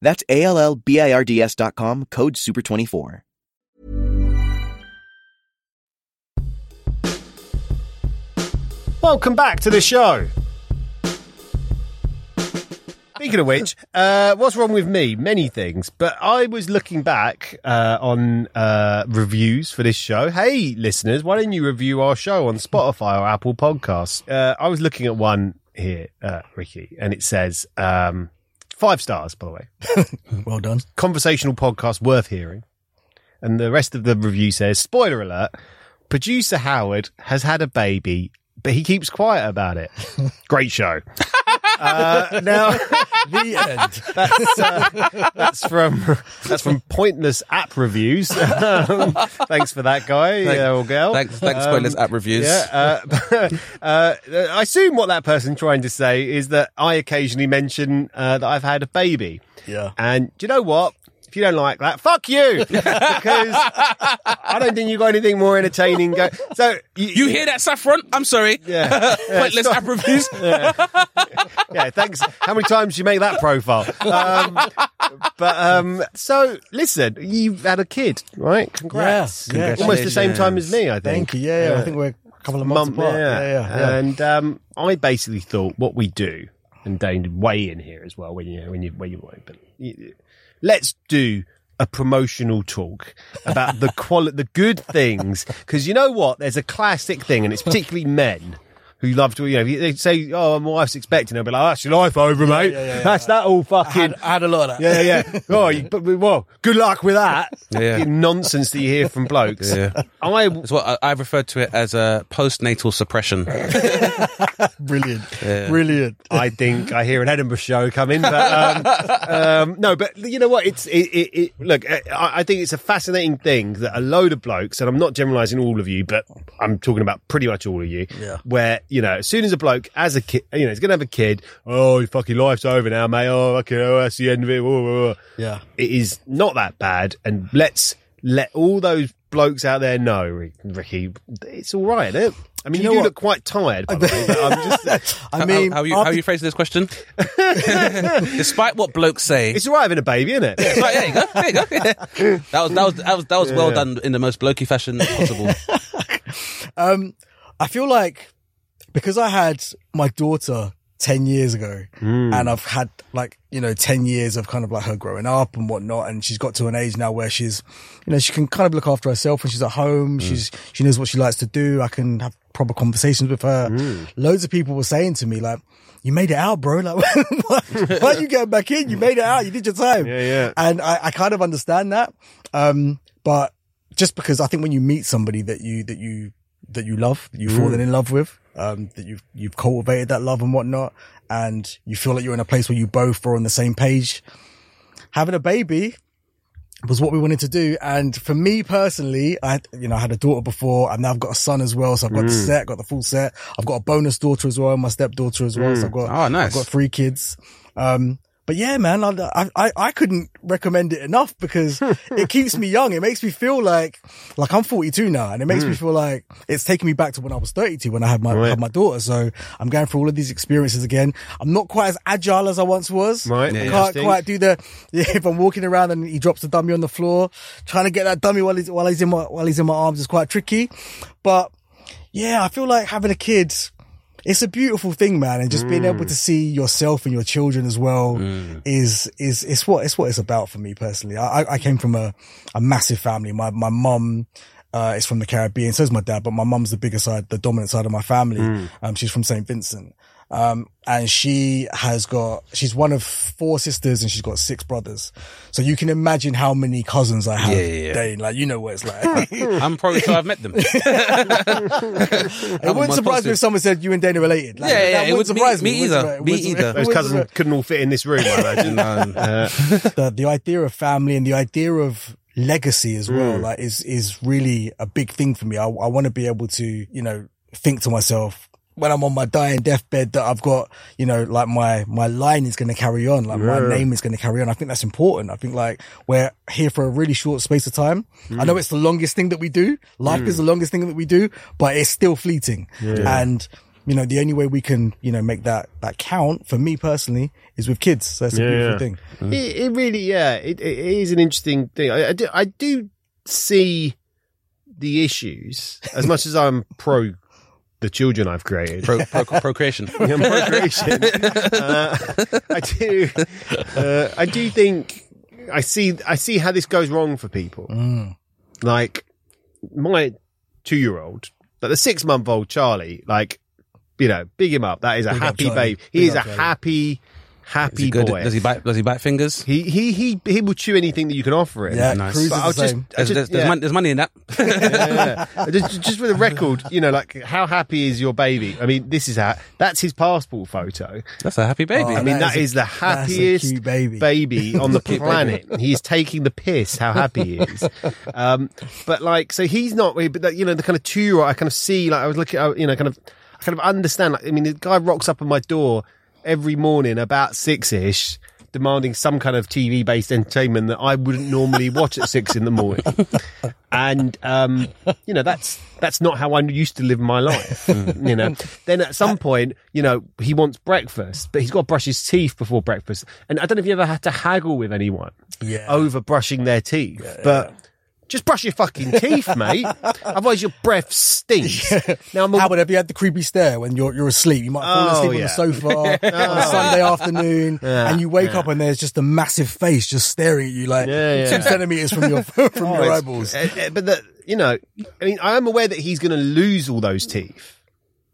That's A-L-L-B-I-R-D-S dot com, code SUPER24. Welcome back to the show. Speaking of which, [LAUGHS] uh, what's wrong with me? Many things, but I was looking back uh, on uh, reviews for this show. Hey, listeners, why don't you review our show on Spotify or Apple Podcasts? Uh, I was looking at one here, uh, Ricky, and it says um, five stars, by the way. [LAUGHS] Well done. conversational podcast worth hearing. And the rest of the review says, spoiler alert, producer Howard has had a baby, but he keeps quiet about it. [LAUGHS] Great show. Uh, now, [LAUGHS] The end. that's, uh, that's from that's from Pointless App Reviews. Um, [LAUGHS] thanks for that, guy Thank- uh, or girl. Thanks, thanks, spoilers app reviews. Yeah, uh, [LAUGHS] uh, I assume what that person's trying to say is that I occasionally mention uh, that I've had a baby. Yeah. And do you know what? If you don't like that, fuck you, [LAUGHS] because I don't think you got anything more entertaining. Go- so you, You hear that, Saffron? I'm sorry. Yeah, [LAUGHS] yeah, Pointless stop. app reviews. [LAUGHS] yeah, thanks. How many times you make that profile? Um, but um, so listen, you've had a kid, right? Congrats. Yeah, yeah. Almost the same time as me, I think. Thank you. Yeah, yeah. I think we're a couple of months Mum- apart. Yeah, yeah. yeah. And um, I basically thought what we do, and Dane weigh in here as well when you when you when you but you- let's do a promotional talk about the [LAUGHS] quali- the good things because you know what? There's a classic thing, and it's particularly [LAUGHS] men. Who love to, you know, they say, "Oh, my wife's expecting," they'll be like, "That's your life over, mate. That's that all I fucking." had, I had a lot of that. yeah, yeah. Oh, you, but well, good luck with that. Yeah. Nonsense that you hear from blokes. Yeah. I It's what I, I've referred to it as a postnatal suppression. [LAUGHS] [LAUGHS] Brilliant. Brilliant. I think I hear an Edinburgh show coming, but um, [LAUGHS] um, no, but you know what? It's it, it, it look. I, I think it's a fascinating thing that a load of blokes, and I'm not generalising all of you, but I'm talking about pretty much all of you. Yeah. Where you know, as soon as a bloke as a kid, you know, he's gonna have a kid. Oh, your fucking life's over now, mate. Oh, okay, oh, that's the end of it. Whoa, whoa. Yeah. It is not that bad, and let's let all those blokes out there know, Ricky, it's all right, isn't it? I mean, you you, know do what? look quite tired, by the way. But I'm just, [LAUGHS] I mean, how, how, you, how after- you phrasing this question? [LAUGHS] Despite what blokes say, it's all right having a baby, isn't it? Right, there you go. There you go. Yeah. [LAUGHS] That was that was that was that was well done in the most blokey fashion possible. Um, I feel like because I had my daughter 10 years ago hmm. and I've had like, you know, 10 years of kind of like her growing up and whatnot. And she's got to an age now where she's, you know, she can kind of look after herself when she's at home. Hmm. She's, she knows what she likes to do. I can have proper conversations with her. Hmm. Loads of people were saying to me like, you made it out, bro. [LAUGHS] Like, why, why are you getting back in? You made it out. You did your time. Yeah, yeah. And I, I kind of understand that. Um, but just because I think when you meet somebody that you, that you, that you love, that you've fallen in love with, um, that you've, you've cultivated that love and whatnot, and you feel like you're in a place where you both are on the same page. Having a baby was what we wanted to do. And for me personally, I, you know, I had a daughter before and now I've got a son as well. So I've got the set, got the full set. I've got a bonus daughter as well, my stepdaughter as well. So I've got, Oh, nice. I've got three kids. Um, but yeah, man, I, I, I couldn't recommend it enough because [LAUGHS] it keeps me young. It makes me feel like, like I'm 42 now and it makes me hmm. feel like it's taking me back to when I was 32 when I had my, had my daughter. So I'm going through all of these experiences again. I'm not quite as agile as I once was. Right. I can't quite do the, [LAUGHS] yeah, if I'm walking around and he drops the dummy on the floor, trying to get that dummy while he's, while he's in my, while he's in my arms is quite tricky. But yeah, I feel like having a kid, it's a beautiful thing, man. And just being able to see yourself and your children as well is, is, it's what, it's what it's about for me personally. I, I- came from a, a massive family. My, my mum, uh, is from the Caribbean. So is my dad, but my mum's the bigger side, the dominant side of my family. Um, she's from St. Vincent. Um, and she has got, she's one of four sisters and she's got six brothers. So you can imagine how many cousins I have. Yeah, yeah, yeah. Dane. Like, you know what it's like. [LAUGHS] I'm probably sure I've met them. [LAUGHS] It [LAUGHS] wouldn't surprise me if someone said you and Dana related. Like, Yeah, yeah, that it wouldn't would- me- surprise me It wouldn't either. Me either. Those cousins couldn't all fit in this room, I imagine. Uh, the, the idea of family and the idea of legacy as Mm. well, like is, is really a big thing for me. I, I want to be able to, you know, think to myself when I'm on my dying deathbed that I've got, you know, like my, my line is going to carry on, like my name is going to carry on. I think that's important. I think like we're here for a really short space of time. I Mm. know it's the longest thing that we do. Life is the longest thing that we do, but it's still fleeting. And, you know, the only way we can, you know, make that, that count for me personally is with kids. So it's a beautiful yeah. thing. it, it really, yeah, it, it is an interesting thing. I, I, do, I do see the issues as much as I'm pro the children I've created. Pro, pro, procreation. [LAUGHS] Yeah, procreation. uh, I do. Uh, I do think I see. I see how this goes wrong for people. Like my two-year-old, like the six-month-old Charlie. Like you know, big him up. That is a Big happy babe. He Big is a Charlie. happy, happy he good? boy. Does he bite? Does he bite fingers? He he he he will chew anything that you can offer him. Yeah, Nice. Cruz is But the I'll just, same. There's, just- there's, there's, yeah. money, there's money in that. Yeah, [LAUGHS] yeah. just, just for the record, you know, like how happy is your baby? I mean, this is how that's his passport photo. That's a happy baby. Oh, I mean, that that is is, a- the happiest baby. baby [LAUGHS] on the Cute baby. planet. He is taking the piss. How happy he is. [LAUGHS] Um, but like, so he's not. But that, you know, the kind of two year old, I kind of see. Like, I was looking. You know, kind of, I kind of understand. Like, I mean, the guy rocks up at my door every morning about six ish. Demanding some kind of TV based entertainment that I wouldn't normally watch at six in the morning, [LAUGHS] and um, you know that's that's not how I used to live my life. you know, then at some point, you know, he wants breakfast, but he's got to brush his teeth before breakfast. And I don't know if you ever had to haggle with anyone Yeah. over brushing their teeth, but just brush your fucking teeth, mate. [LAUGHS] Otherwise, your breath stinks. Now, I'm a, How about have you had the creepy stare when you're you're asleep? You might fall Oh, asleep on the sofa [LAUGHS] on a Sunday afternoon, [LAUGHS] and you wake up and there's just a massive face just staring at you like Yeah, yeah. two centimeters from your from your eyeballs. uh, but the, you know, I mean, I am aware that he's going to lose all those teeth.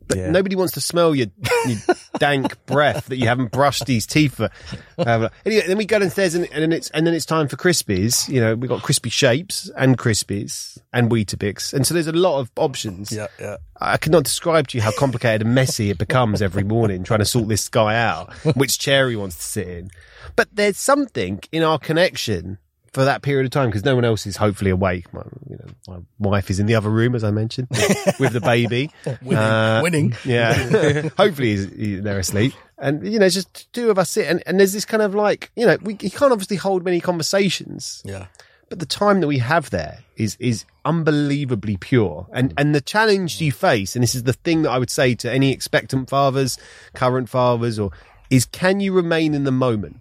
But Yeah. nobody wants to smell your, your [LAUGHS] dank breath that you haven't brushed these teeth for. Uh, anyway, then we go downstairs and, and then it's and then it's time for Crispies. You know, we've got crispy shapes and Crispies and Weetabix, and so there's a lot of options. Yeah, yeah. I cannot describe to you how complicated and messy it becomes every morning trying to sort this guy out, which chair he wants to sit in. But there's something in our connection for that period of time because no one else is hopefully awake. My, you know, my wife is in the other room, as I mentioned, with, [LAUGHS] the baby. [LAUGHS] Winning. Uh, Winning. Yeah. [LAUGHS] hopefully he's, he- they're asleep. And, you know, it's just two of us sit and, and there's this kind of like, you know, we you can't obviously hold many conversations Yeah. but the time that we have there is is unbelievably pure and and the challenge you face and this is the thing that i would say to any expectant fathers current fathers or is can you remain in the moment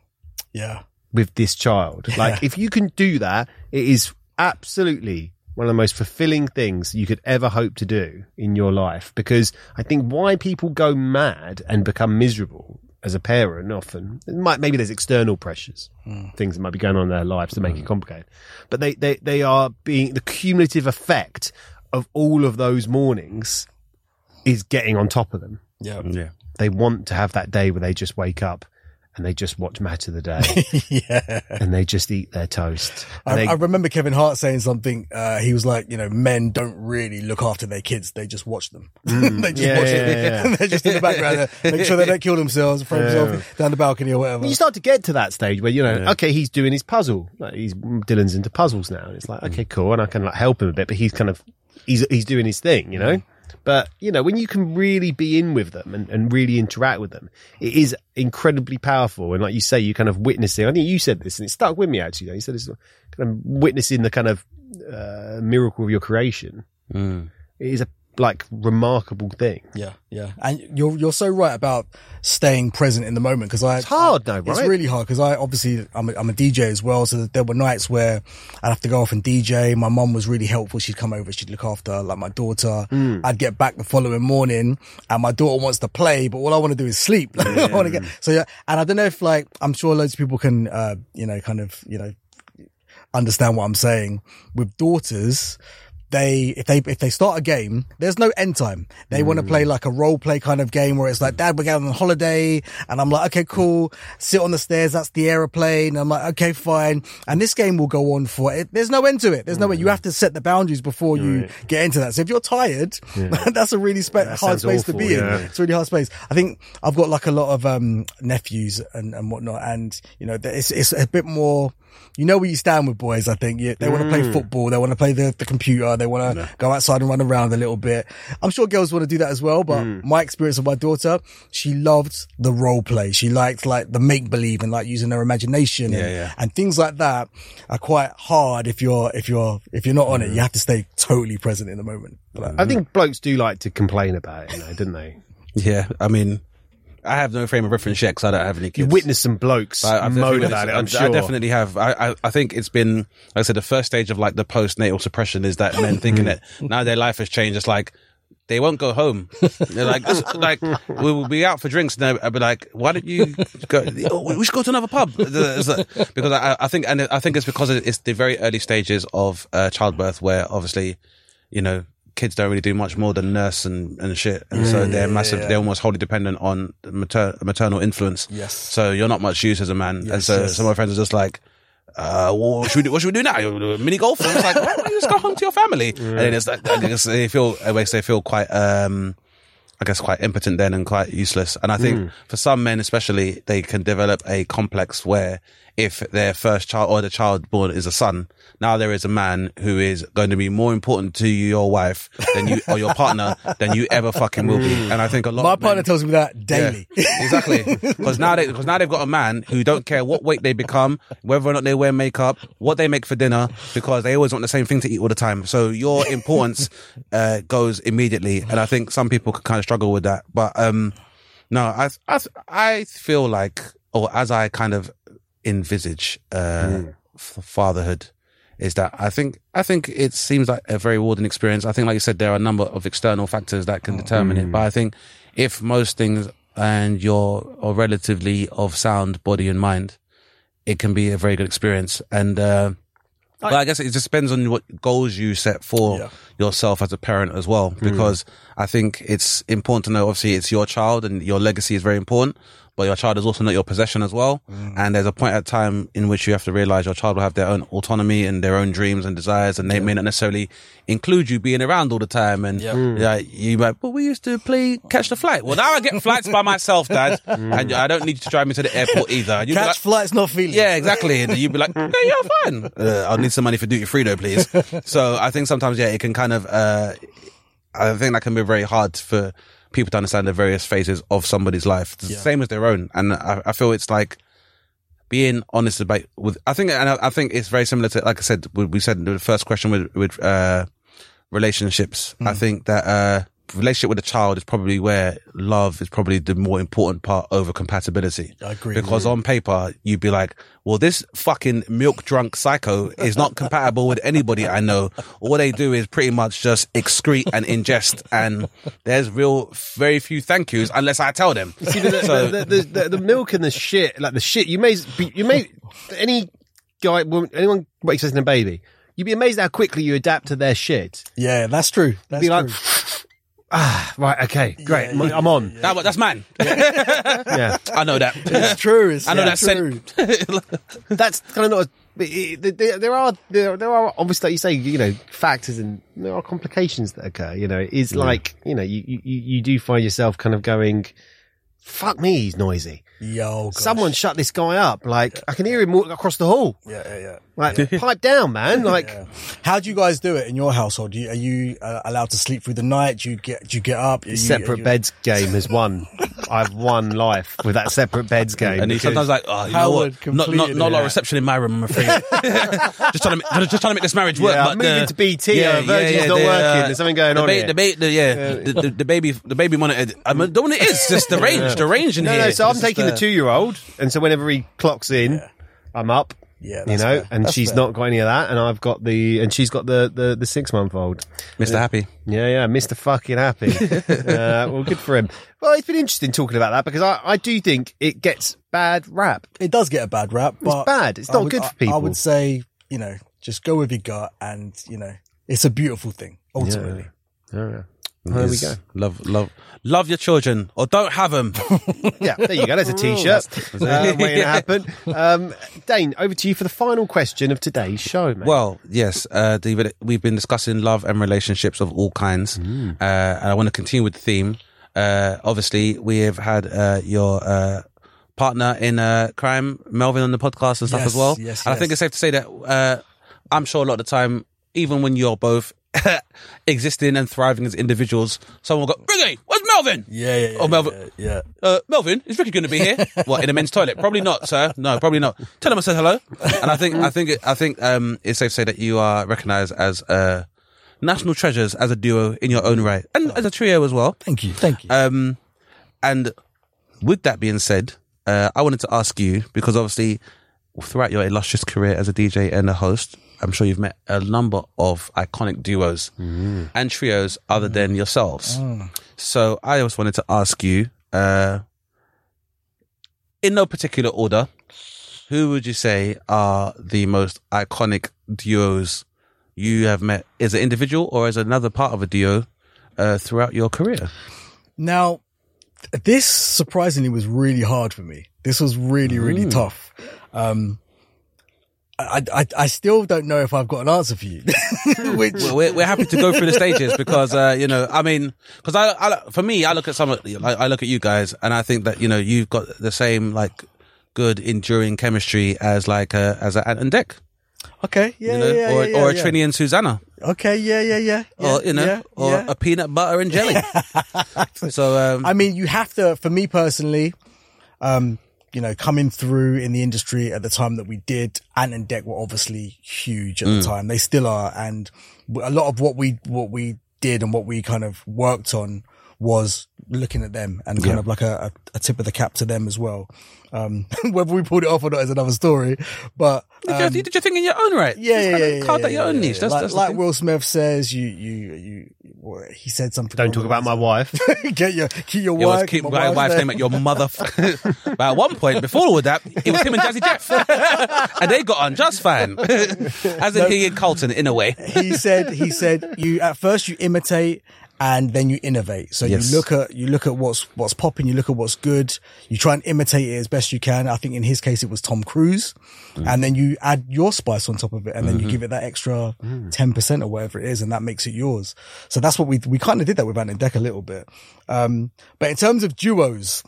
Yeah. With this child. Like if you can do that it is absolutely one of the most fulfilling things you could ever hope to do in your life. Because i think why people go mad and become miserable as a parent often might maybe there's external pressures hmm. things that might be going on in their lives to make it hmm. complicated. But they they they are being the cumulative effect of all of those mornings is getting on top of them. Yeah. Yeah. they want to have that day where they just wake up and they just watch match of the day [LAUGHS] yeah. and they just eat their toast I, they- I remember Kevin Hart saying something. Uh, he was like, you know, men don't really look after their kids; they just watch them. [LAUGHS] they mm. just Yeah, watch yeah, it. yeah, yeah. [LAUGHS] They're just in the background, uh, make sure they don't kill themselves, throw themselves down the balcony or whatever. you start to get to that stage where you know, okay, he's doing his puzzle. Like he's Dylan's into puzzles now. And it's like, okay, mm. cool, and I can like help him a bit, but he's kind of he's he's doing his thing, you know. Mm. But you know, when you can really be in with them and, and really interact with them, it is incredibly powerful. And like you say, you kind of witnessing. I think you said this, and it stuck with me actually. though. You said it's kind of witnessing the kind of uh, miracle of your creation. Mm. It is a like remarkable thing. Yeah, yeah, and you're you're so right about staying present in the moment because I It's hard though, right? It's really hard because I obviously I'm a, I'm a DJ as well, so there were nights where I'd have to go off and DJ. My mum was really helpful; she'd come over, she'd look after like my daughter. Hmm. I'd get back the following morning, and my daughter wants to play, but all I want to do is sleep. [LAUGHS] I want to get so yeah, and I don't know if like I'm sure loads of people can uh you know kind of you know understand what I'm saying with daughters. They, if they, if they start a game, there's no end time. They want to play like a role play kind of game where it's like, dad, we're going on holiday. And I'm like, okay, cool. Sit on the stairs. That's the aeroplane. I'm like, okay, fine. And this game will go on for it. There's no end to it. There's no way. You have to set the boundaries before you get into that. So if you're tired, [LAUGHS] that's a really spa- hard sounds space to awful, be in. It's a really hard space. I think I've got like a lot of um, nephews and, and whatnot, and you know, it's it's a bit more. You know where you stand with boys. I think yeah, they want to play Mm. football, they want to play the, the computer, they want to go outside and run around a little bit. I'm sure girls want to do that as well, but Mm. my experience of my daughter, she loved the role play. She liked like the make believe and like using her imagination and, yeah. and things like that are quite hard if you're if you're if you're not on it. You have to stay totally present in the moment. But, I think blokes do like to complain about it, you know, didn't they? [LAUGHS] Yeah. I mean, I have no frame of reference yet because I don't have any kids. You kids. witness some blokes I- I've moan about it. I'm I- sure. I definitely have. I, I, I think it's been, like I said, the first stage of like the postnatal suppression is that men thinking that now their life has changed. It's like, they won't go home. They're like, like we will be out for drinks, and I'll be like, "Why don't you go? Oh, we should go to another pub." Like- because I, I think, and I think it's because it's the very early stages of uh, childbirth, where obviously, you know, kids don't really do much more than nurse and, and shit, and so they're massive. They're almost wholly dependent on mater- maternal influence. Yes. So you're not much use as a man, and so yes. some of my friends are just like. Uh, what should we do? What should we do now? Mini golf? And it's like, why don't you just go home to your family? [LAUGHS] And then it's like, I guess they feel, I guess they feel quite, um, I guess quite impotent then and quite useless. And I think for some men, especially, they can develop a complex where if their first child or the child born is a son, now there is a man who is going to be more important to you, your wife than you or your partner than you ever fucking will be. And I think a lot my men- partner tells me that daily. yeah, exactly. Because now they, because now they've got a man who don't care what weight they become, whether or not they wear makeup, what they make for dinner, because they always want the same thing to eat all the time. So your importance uh, goes immediately, and I think some people could kind of struggle with that. But um, no, I I I feel like, or as I kind of envisage uh, f- fatherhood. Is that I think I think it seems like a very rewarding experience. I think, like you said, there are a number of external factors that can determine it. But I think if most things and you're are relatively of sound body and mind, it can be a very good experience. And uh, But I guess it just depends on what goals you set for Yeah. yourself as a parent as well, because I think it's important to know, obviously, it's your child and your legacy is very important, but your child is also not your possession as well. And there's a point at time in which you have to realize your child will have their own autonomy and their own dreams and desires, and they may not necessarily include you being around all the time. And yeah, you might, but we used to play catch the flight. Well, now I get flights by myself, dad, [LAUGHS] and I don't need you to drive me to the airport either. You'd Catch like, flights, not feeling. yeah, exactly. And you'd be like, yeah, fine. [LAUGHS] Uh, I'll need some money for duty free though, please. [LAUGHS] so I think sometimes, yeah, it can kind of, uh, I think that can be very hard for people to understand the various phases of somebody's life. The same as their own. And I, I feel it's like being honest about with, I think, and I, I think it's very similar to, like I said, we we said the first question with, with, uh, relationships. I think that, uh, relationship with a child is probably where love is probably the more important part over compatibility. I agree. Because on paper, you'd be like, well, this fucking milk drunk psycho is not compatible with anybody I know. All they do is pretty much just excrete and ingest. And there's real, very few thank yous unless I tell them. See, the, So- the, the, the, the milk and the shit, like the shit, you may, be- you may, any guy, woman, anyone expecting a baby, you'd be amazed how quickly you adapt to their shit. Yeah, that's true. That's Be like, true. Ah, right, okay, great, I'm on. That, that's man. [LAUGHS] Yeah. I know that. It's true. It's [LAUGHS] I know yeah, that true. scent. [LAUGHS] That's kind of not. but it- it- There, there are there, there are obviously like you say you know factors and there are complications that occur. You know, it's like you know you, you you do find yourself kind of going, "Fuck me, he's noisy." Yo, gosh. Someone shut this guy up. Like I can hear him walk across the hall. Yeah, yeah, yeah. Like pipe down, man. [LAUGHS] Like How do you guys do it in your household? Do you, are you uh, allowed to sleep through the night? Do you get? Do you get up? Are you, separate you- beds game has won. I've won life with that separate beds game. And he's sometimes like, oh, you know what? Not, not, not a lot of reception in my room, I'm afraid. [LAUGHS] just trying to, just trying to make this marriage work. Yeah, but I'm moving the- to BT, uh, Virgin's not the, working, there's something going the on ba- here. The, ba- the, yeah, the, the, the baby, the baby monitor. I mean, don't know what it is. Just the [LAUGHS] range, the range in no, here. no. So I'm taking the two year old, and so whenever he clocks in, I'm up. Yeah, you that's know, fair. and That's she's fair. not got any of that, and I've got the, and she's got the the, the six month old. Mr. Happy. Yeah, yeah, Mr. Fucking Happy. [LAUGHS] uh, well, good for him. Well, it's been interesting talking about that because I, I do think it gets bad rap. It does get a bad rap, but bad. It's I not would- good for I- I people. would say, you know, just go with your gut, and you know, it's a beautiful thing ultimately. Oh, There we go. Love, love, love your children or don't have them. [LAUGHS] Yeah, there you go. There's a t-shirt uh, waiting to [LAUGHS] happen. Um, Dane, over to you for the final question of today's show, mate. Well, yes, uh, David, we've been discussing love and relationships of all kinds. Mm. Uh, and I want to continue with the theme. Uh, obviously we have had, uh, your, uh, partner in, uh, crime, Melvin on the podcast and stuff Yes, as well. yes, and I think it's safe to say that, uh, I'm sure a lot of the time, even when you're both [LAUGHS] existing and thriving as individuals, someone will go, Ricky, where's Melvin? Yeah, yeah, yeah. Oh, Melvin. Yeah, yeah. uh, Melvin, is Ricky going to be here? [LAUGHS] what in the men's toilet? Probably not, sir. No, probably not. Tell him I said hello. And I think, I think, I think, um, it's safe to say that you are recognised as uh, national treasures as a duo in your own right, and as a trio as well. Thank you, thank you. Um, and with that being said, uh, I wanted to ask you because obviously, throughout your illustrious career as a DJ and a host, I'm sure you've met a number of iconic duos and trios other than yourselves. So I just wanted to ask you, uh, in no particular order, who would you say are the most iconic duos you have met as an individual or as another part of a duo uh, throughout your career? Now, this surprisingly was really hard for me. This was really, really Mm. tough. Um, I, I, I still don't know if I've got an answer for you. [LAUGHS] [LAUGHS] Which, Well, we're, we're happy to go through the stages because, uh, you know, I mean, because I, I, for me, I look at some, of- I, I look at you guys and I think that, you know, you've got the same, like, good enduring chemistry as like, uh, as a Ant and Dec, okay, yeah, you know, yeah, or, yeah, or a yeah. Trinny and Susannah, Okay, yeah, yeah, yeah. or, you know, or a peanut butter and jelly. [LAUGHS] so, um, I mean, you have to, for me personally, um, you know, coming through in the industry at the time that we did, Ant and Dec were obviously huge at the mm. time. They still are. And a lot of what we, what we did and what we kind of worked on was looking at them and kind of like a, a, a tip of the cap to them as well. Um, [LAUGHS] whether we pulled it off or not is another story, but, did, you, um, did your thing in your own right. yeah, yeah, yeah, yeah, Carved yeah, out your own yeah, niche. yeah. That's, like, that's like. Will Smith says, you, you, you, he said something. Don't talk about my wife. [LAUGHS] get your keep your It was wife. keep my my wife's wife's name at your mother. [LAUGHS] but at one point, before all of that, it was him and Jazzy Jeff, and they got on just fine, as in he and Colton in a way. he said he said you at first you imitate and then you innovate. So Yes. you look at you look at what's what's popping, you look at what's good, you try and imitate it as best you can. I think in his case it was Tom Cruise. Mm. And then you add your spice on top of it and then you mm-hmm. give it that extra mm. ten percent or whatever it is, and that makes it yours. So that's what we we kind of did that with Van and Dec a little bit. Um but in terms of duos,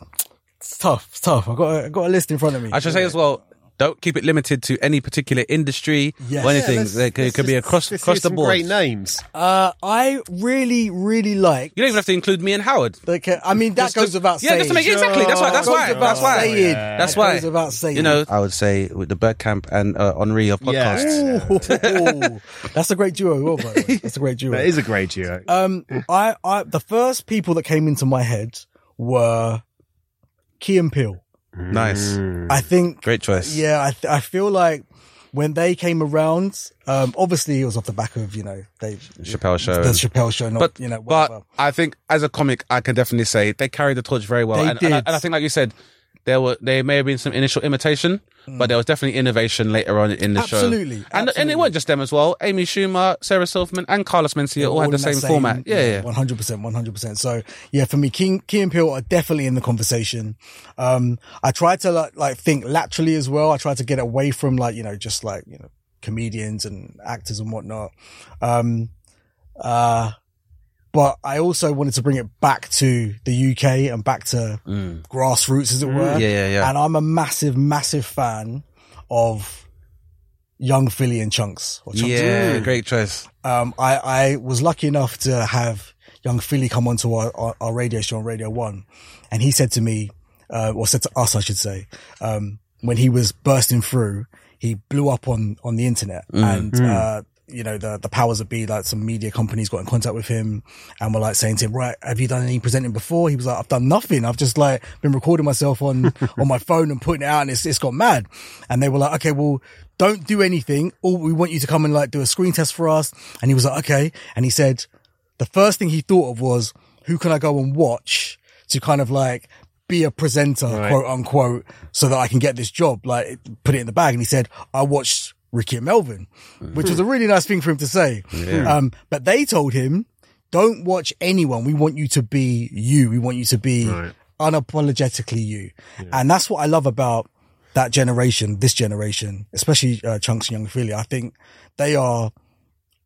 it's tough, it's tough. I've got a, I've got a list in front of me. I should say as well. Don't keep it limited to any particular industry Yes. or anything. let's- It could, it let's could be across let's across hear the some board. Great names. Uh I really, really like You don't even have to include me and Howard. like, uh, I mean, that Just goes to- without yeah, saying. just to make exactly. That's why. That's why. That's why. saying. That's That why. goes without saying. You know, I would say with the Bergkamp and uh, Henry of podcasts. Yeah. [LAUGHS] [LAUGHS] That's a great duo. Well, by the way. That's a great duo. That is a great duo. Um, I, I, the first people that came into my head were Key and Peele. Nice, I think, great choice. yeah, I, th- I feel like when they came around, um, obviously it was off the back of, you know, they, Chappelle show. the Chappelle show, not, but you know, whatever. but I think as a comic, I can definitely say they carried the torch very well. They and, and I, did. and I think, like you said, there were there may have been some initial imitation, but there was definitely innovation later on in the show. Absolutely, and and it absolutely. wasn't just them as well. Amy Schumer, Sarah Silverman, and Carlos Mencia all, had the that same, format. Yeah, yeah. One hundred percent, one hundred percent. So yeah, for me, Key, Key and Peele are definitely in the conversation. Um, I tried to like, like think laterally as well. I tried to get away from like you know just like you know comedians and actors and whatnot. Um, uh, but I also wanted to bring it back to the UK and back to grassroots, as it were. Mm. Yeah, yeah, yeah. And I'm a massive, massive fan of Yung Filly and Chunkz. Or Chunkz Yeah, great choice. um, I, I was lucky enough to have Yung Filly come onto our, our, our radio show on Radio One. And he said to me, uh, or said to us, I should say, um, when he was bursting through, he blew up on, on the internet and, uh, you know, the, the powers that be, like some media companies got in contact with him and were like saying to him, right, have you done any presenting before? He was like, I've done nothing. I've just like been recording myself on, [LAUGHS] on my phone and putting it out and it's, it's gone mad. And they were like, okay, well, don't do anything. All we want you to come and like do a screen test for us. And he was like, okay. And he said, the first thing he thought of was, who can I go and watch to kind of like be a presenter, quote unquote, so that I can get this job, like put it in the bag. And he said, I watched Ricky and Melvin, which was a really nice thing for him to say. Um, but they told him, don't watch anyone. We want you to be you. We want you to be unapologetically you. And that's what I love about that generation, this generation, especially uh, Chunkz and Yung Filly. I think they are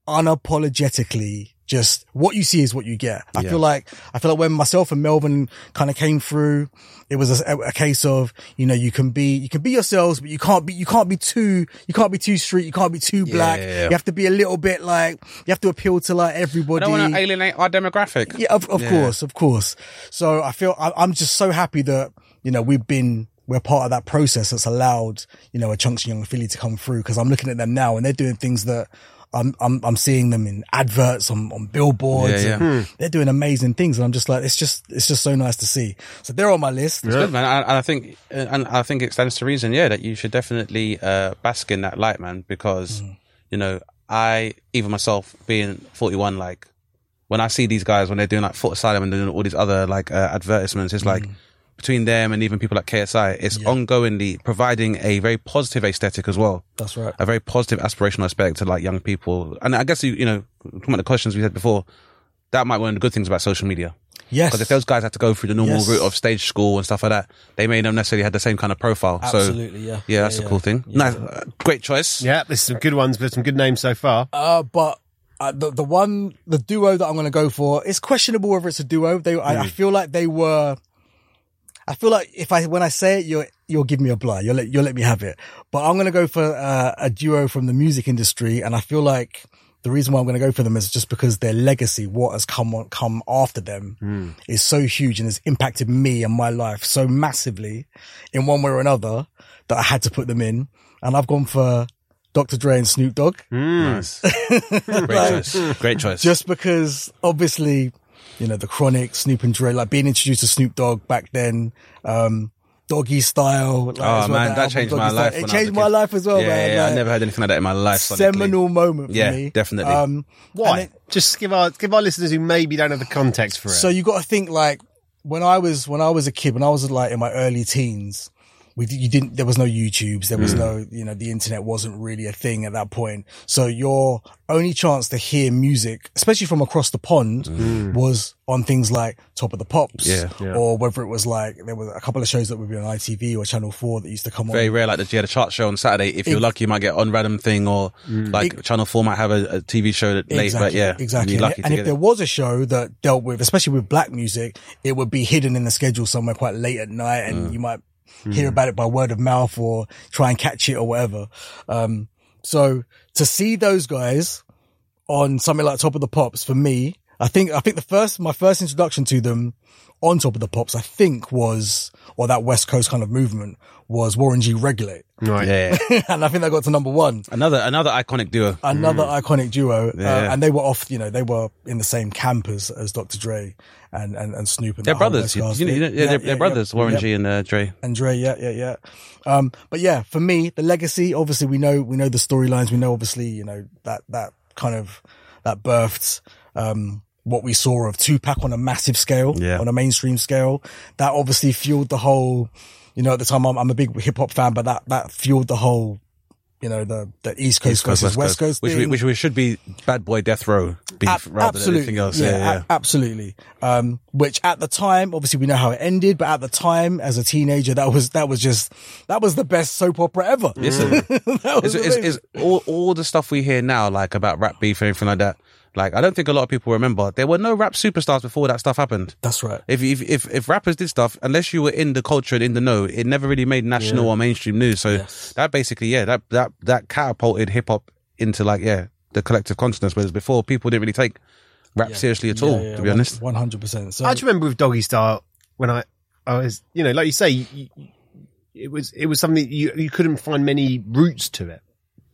unapologetically just what you see is what you get. I feel like, I feel like when myself and Melvin kind of came through, it was a, a case of, you know, you can be, you can be yourselves, but you can't be, you can't be too, you can't be too street, you can't be too black. yeah, yeah. You have to be a little bit like, you have to appeal to like I everybody. don't want to alienate our demographic. Yeah, of, of Yeah. course, of course. So I feel I, I'm just so happy that you know we've been we're part of that process that's allowed you know a Chunkz Yung Filly to come through because I'm looking at them now and they're doing things that. I'm, I'm, I'm seeing them in adverts on, on billboards. Yeah, yeah. and They're doing amazing things. And I'm just like, it's just, it's just so nice to see. So they're on my list. It's good, man. And and I think, and I think it stands to reason, yeah, that you should definitely uh, bask in that light, man. Because you know, I even myself being forty one, like when I see these guys when they're doing like Foot Asylum and doing all these other like uh, advertisements, it's like between them and even people like KSI, it's ongoingly providing a very positive aesthetic as well. That's right. A very positive aspirational aspect to like young people. And I guess you, you know, talking about the questions we had before, that might be one of the good things about social media. Yes. Because if those guys had to go through the normal Yes. route of stage school and stuff like that, they may not necessarily have the same kind of profile. Absolutely, so, yeah. yeah, that's Yeah, a cool yeah. thing. Nice, uh, great choice. Yeah, there's some good ones, but some good names so far. Uh, but uh, the the one the duo that I'm going to go for it's questionable whether it's a duo. They I, I feel like they were. I feel like if I when I say it, you'll you'll give me a blah. You'll let you'll let me have it. But I'm going to go for uh, a duo from the music industry, and I feel like the reason why I'm going to go for them is just because their legacy, what has come on come after them, is so huge and has impacted me and my life so massively in one way or another that I had to put them in. And I've gone for Dr. Dre and Snoop Dogg. Nice. [LAUGHS] great choice. Great choice. just because obviously, you know, the chronic Snoop and Dre, like being introduced to Snoop Dogg back then, um, Doggy Style. Like, Oh well, man, the that changed Doggy my Style. life. It when I was changed my kid. life as well, yeah, man. Yeah, I Like, never heard anything like that in my life. sonically. seminal moment. For Yeah, me. definitely. Um, Why? it- Just give our give our listeners who maybe don't have the context for it. So you got to think like when I was when I was a kid, when I was like in my early teens, we you didn't there was no YouTubes, there was Mm. no you know the internet wasn't really a thing at that point. So your only chance to hear music, especially from across the pond, was on things like Top of the Pops, Mm. Yeah. Yeah. or whether it was like there was a couple of shows that would be on ITV or Channel Four that used to come Very on. rare, like that. You had a chart show on Saturday. If you're lucky, you might get on random thing, or like Channel Four might have a, a TV show that late. But yeah, exactly. And, and if there it. was a show that dealt with, especially with black music, it would be hidden in the schedule somewhere quite late at night, Mm. and you might hear about it by word of mouth or try and catch it or whatever. Um, so to see those guys on something like Top of the Pops for me, I think I think the first my first introduction to them on Top of the Pops, I think was or that West Coast kind of movement was Warren G. Regulate, right. yeah, [LAUGHS] and I think they got to number one. another another iconic duo. another iconic duo, uh, and they were off. You know, they were in the same camp as, as Dr. Dre and and, and Snoop. And They're brothers. You, Coast you know, thing. yeah, they're, they're brothers. Warren yeah. G and uh, Dre. and Dre. Yeah, yeah, yeah. Um, but yeah, for me, the legacy. Obviously, we know we know the storylines. We know obviously, you know that that kind of that birthed. Um, what we saw of Tupac on a massive scale, Yeah. on a mainstream scale, that obviously fueled the whole, you know, at the time I'm, I'm a big hip hop fan, but that, that fueled the whole, you know, the, the East Coast versus West Coast, which, we, which we should be Bad Boy Death Row beef Ab- rather than anything else. Yeah, yeah. a- absolutely. Um, which at the time, obviously we know how it ended, but at the time, as a teenager, that was that was just that was the best soap opera ever. Listen, [LAUGHS] That was it's, it's, amazing. all, all the stuff we hear now, like about rap beef and everything like that. Like, I don't think a lot of people remember there were no rap superstars before that stuff happened. That's right. If, if if if rappers did stuff, unless you were in the culture and in the know, it never really made national or mainstream news. So that basically, yeah, that that that catapulted hip hop into like yeah the collective consciousness. Whereas before, people didn't really take rap seriously at all. to be honest, one hundred percent. So I just remember with Doggy Style when I, I was, you know, like you say, you, you- it was it was something you you couldn't find many roots to it.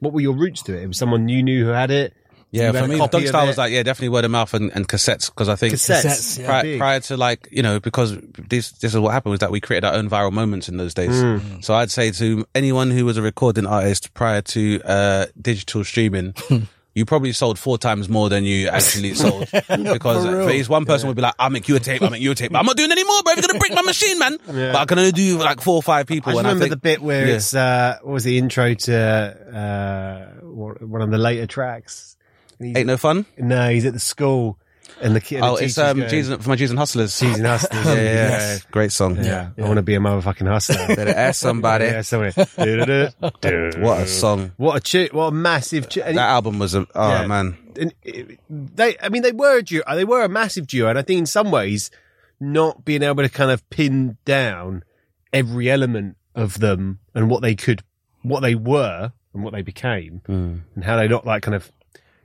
What were your roots to it? It was someone you knew who had it. Yeah. For me, copy Dog Style was like yeah, definitely word of mouth and, and cassettes because I think Cassettes, Cassettes, yeah. prior, prior to like you know because this this is what happened was that we created our own viral moments in those days. Hmm. So I'd say to anyone who was a recording artist prior to uh, digital streaming. [LAUGHS] You probably sold four times more than you actually [LAUGHS] sold because For for real. one person would be like, "I'll make you a tape, I'll make you a tape." But I'm not doing any more, bro. You're gonna break my machine, man. [LAUGHS] But I can only do like four or five people. I just and remember think, the bit where Yeah. it's uh, what was the intro to uh, one of the later tracks. And he's- ain't no fun. no, he's at the school and the kid. Oh, the it's um, going, Jesus, for my Jesus and Hustlers. Cheese and Hustlers. yeah, [LAUGHS] yeah, yeah. Yes. great song. Yeah, I want to be a motherfucking hustler. [LAUGHS] Better ask somebody. yeah, somebody. [LAUGHS] What a song! What a tu- what a massive tu- That album was a oh Yeah. man. and they I mean they were a duo they were a massive duo and I think in some ways not being able to kind of pin down every element of them and what they could what they were and what they became Hmm. and how they not like kind of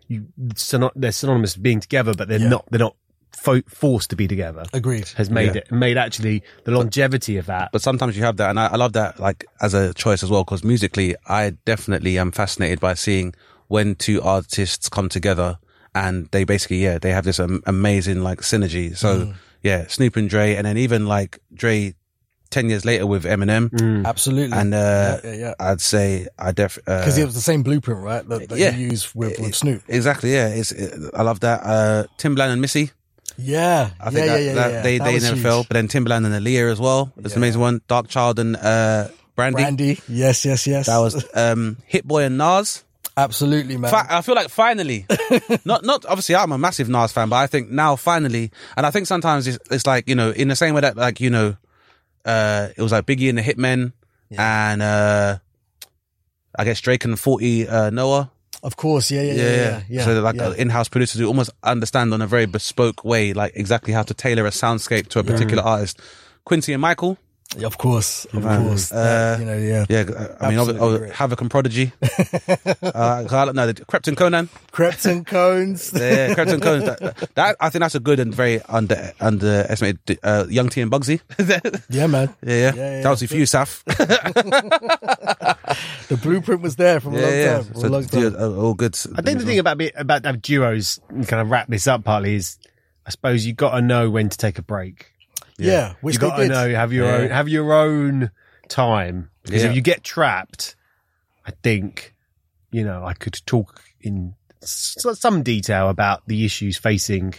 you syno- they're synonymous with being together but they're not they're not fo- forced to be together agreed. has made Yeah. it made actually the longevity of that But sometimes you have that, and I, I love that like as a choice as well because musically, I definitely am fascinated by seeing when two artists come together and they basically yeah they have this um, amazing like synergy. So yeah, Snoop and Dre, and then even like Dre ten years later with Eminem, Absolutely. and uh, yeah, yeah. I'd say I definitely. Because uh, it was the same blueprint, right? That, that yeah. you use with, with Snoop. exactly yeah. It's it, I love that. Uh, Timbaland and Missy. Yeah. I think yeah, that, yeah, yeah, that yeah. they That they never huge. fell. But then Timbaland and Aaliyah as well. It's an amazing one. Dark Child and uh, Brandy. Brandy. Yes, yes, yes. That was um, Hit Boy and Nas. absolutely, man. Fi- I feel like finally, [LAUGHS] not not obviously I'm a massive Nas fan, but I think now finally, and I think sometimes it's, it's like you know in the same way that like you know, uh, it was like Biggie and the Hitmen, and uh, I guess Drake and Forty uh, Noah. Of course. Yeah, yeah, yeah, yeah. yeah, so they're like yeah. uh, in-house producers who almost understand on a very bespoke way, like exactly how to tailor a soundscape to a particular artist. Quincy and Michael, Yeah, Of course, of Man, course. uh, That, you know, yeah. yeah, I mean, Absolutely great. Havoc and Prodigy. [LAUGHS] uh, I don't know, the Krypton Conan. Krept and Konan. [LAUGHS] Yeah, Krept and Konan. That, that I think that's a good and very under underestimated uh, Young T and Bugsy. yeah, [LAUGHS] yeah, man. yeah, Yeah, yeah, That was for you, Saf. The blueprint was there from a long yeah. time. from So, a long time. dude, uh, all good. I think the thing about be- about have duos and kind of wrap this up partly is I suppose you got to know when to take a break Yeah, which you they got to know have your Yeah. own have your own time because Yeah. if you get trapped, I think you know I could talk in s- some detail about the issues facing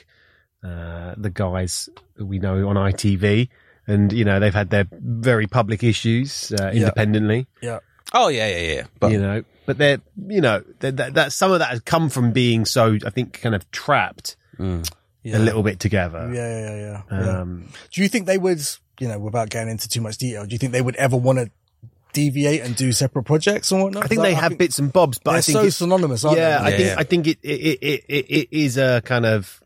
uh, the guys that we know on ITV, and you know they've had their very public issues uh, independently. Yeah. Oh yeah, yeah, yeah. But you know, but they're you know that that that- some of that has come from being so I think kind of trapped mm. Yeah. a little bit together. Yeah, yeah, yeah. yeah. Um, Do you think they would, you know, without getting into too much detail, do you think they would ever want to deviate and do separate projects and whatnot? I think they have bits and bobs, but they're I think so it's- synonymous, aren't yeah, they? I Yeah, think yeah. I think it it, it it it is a kind of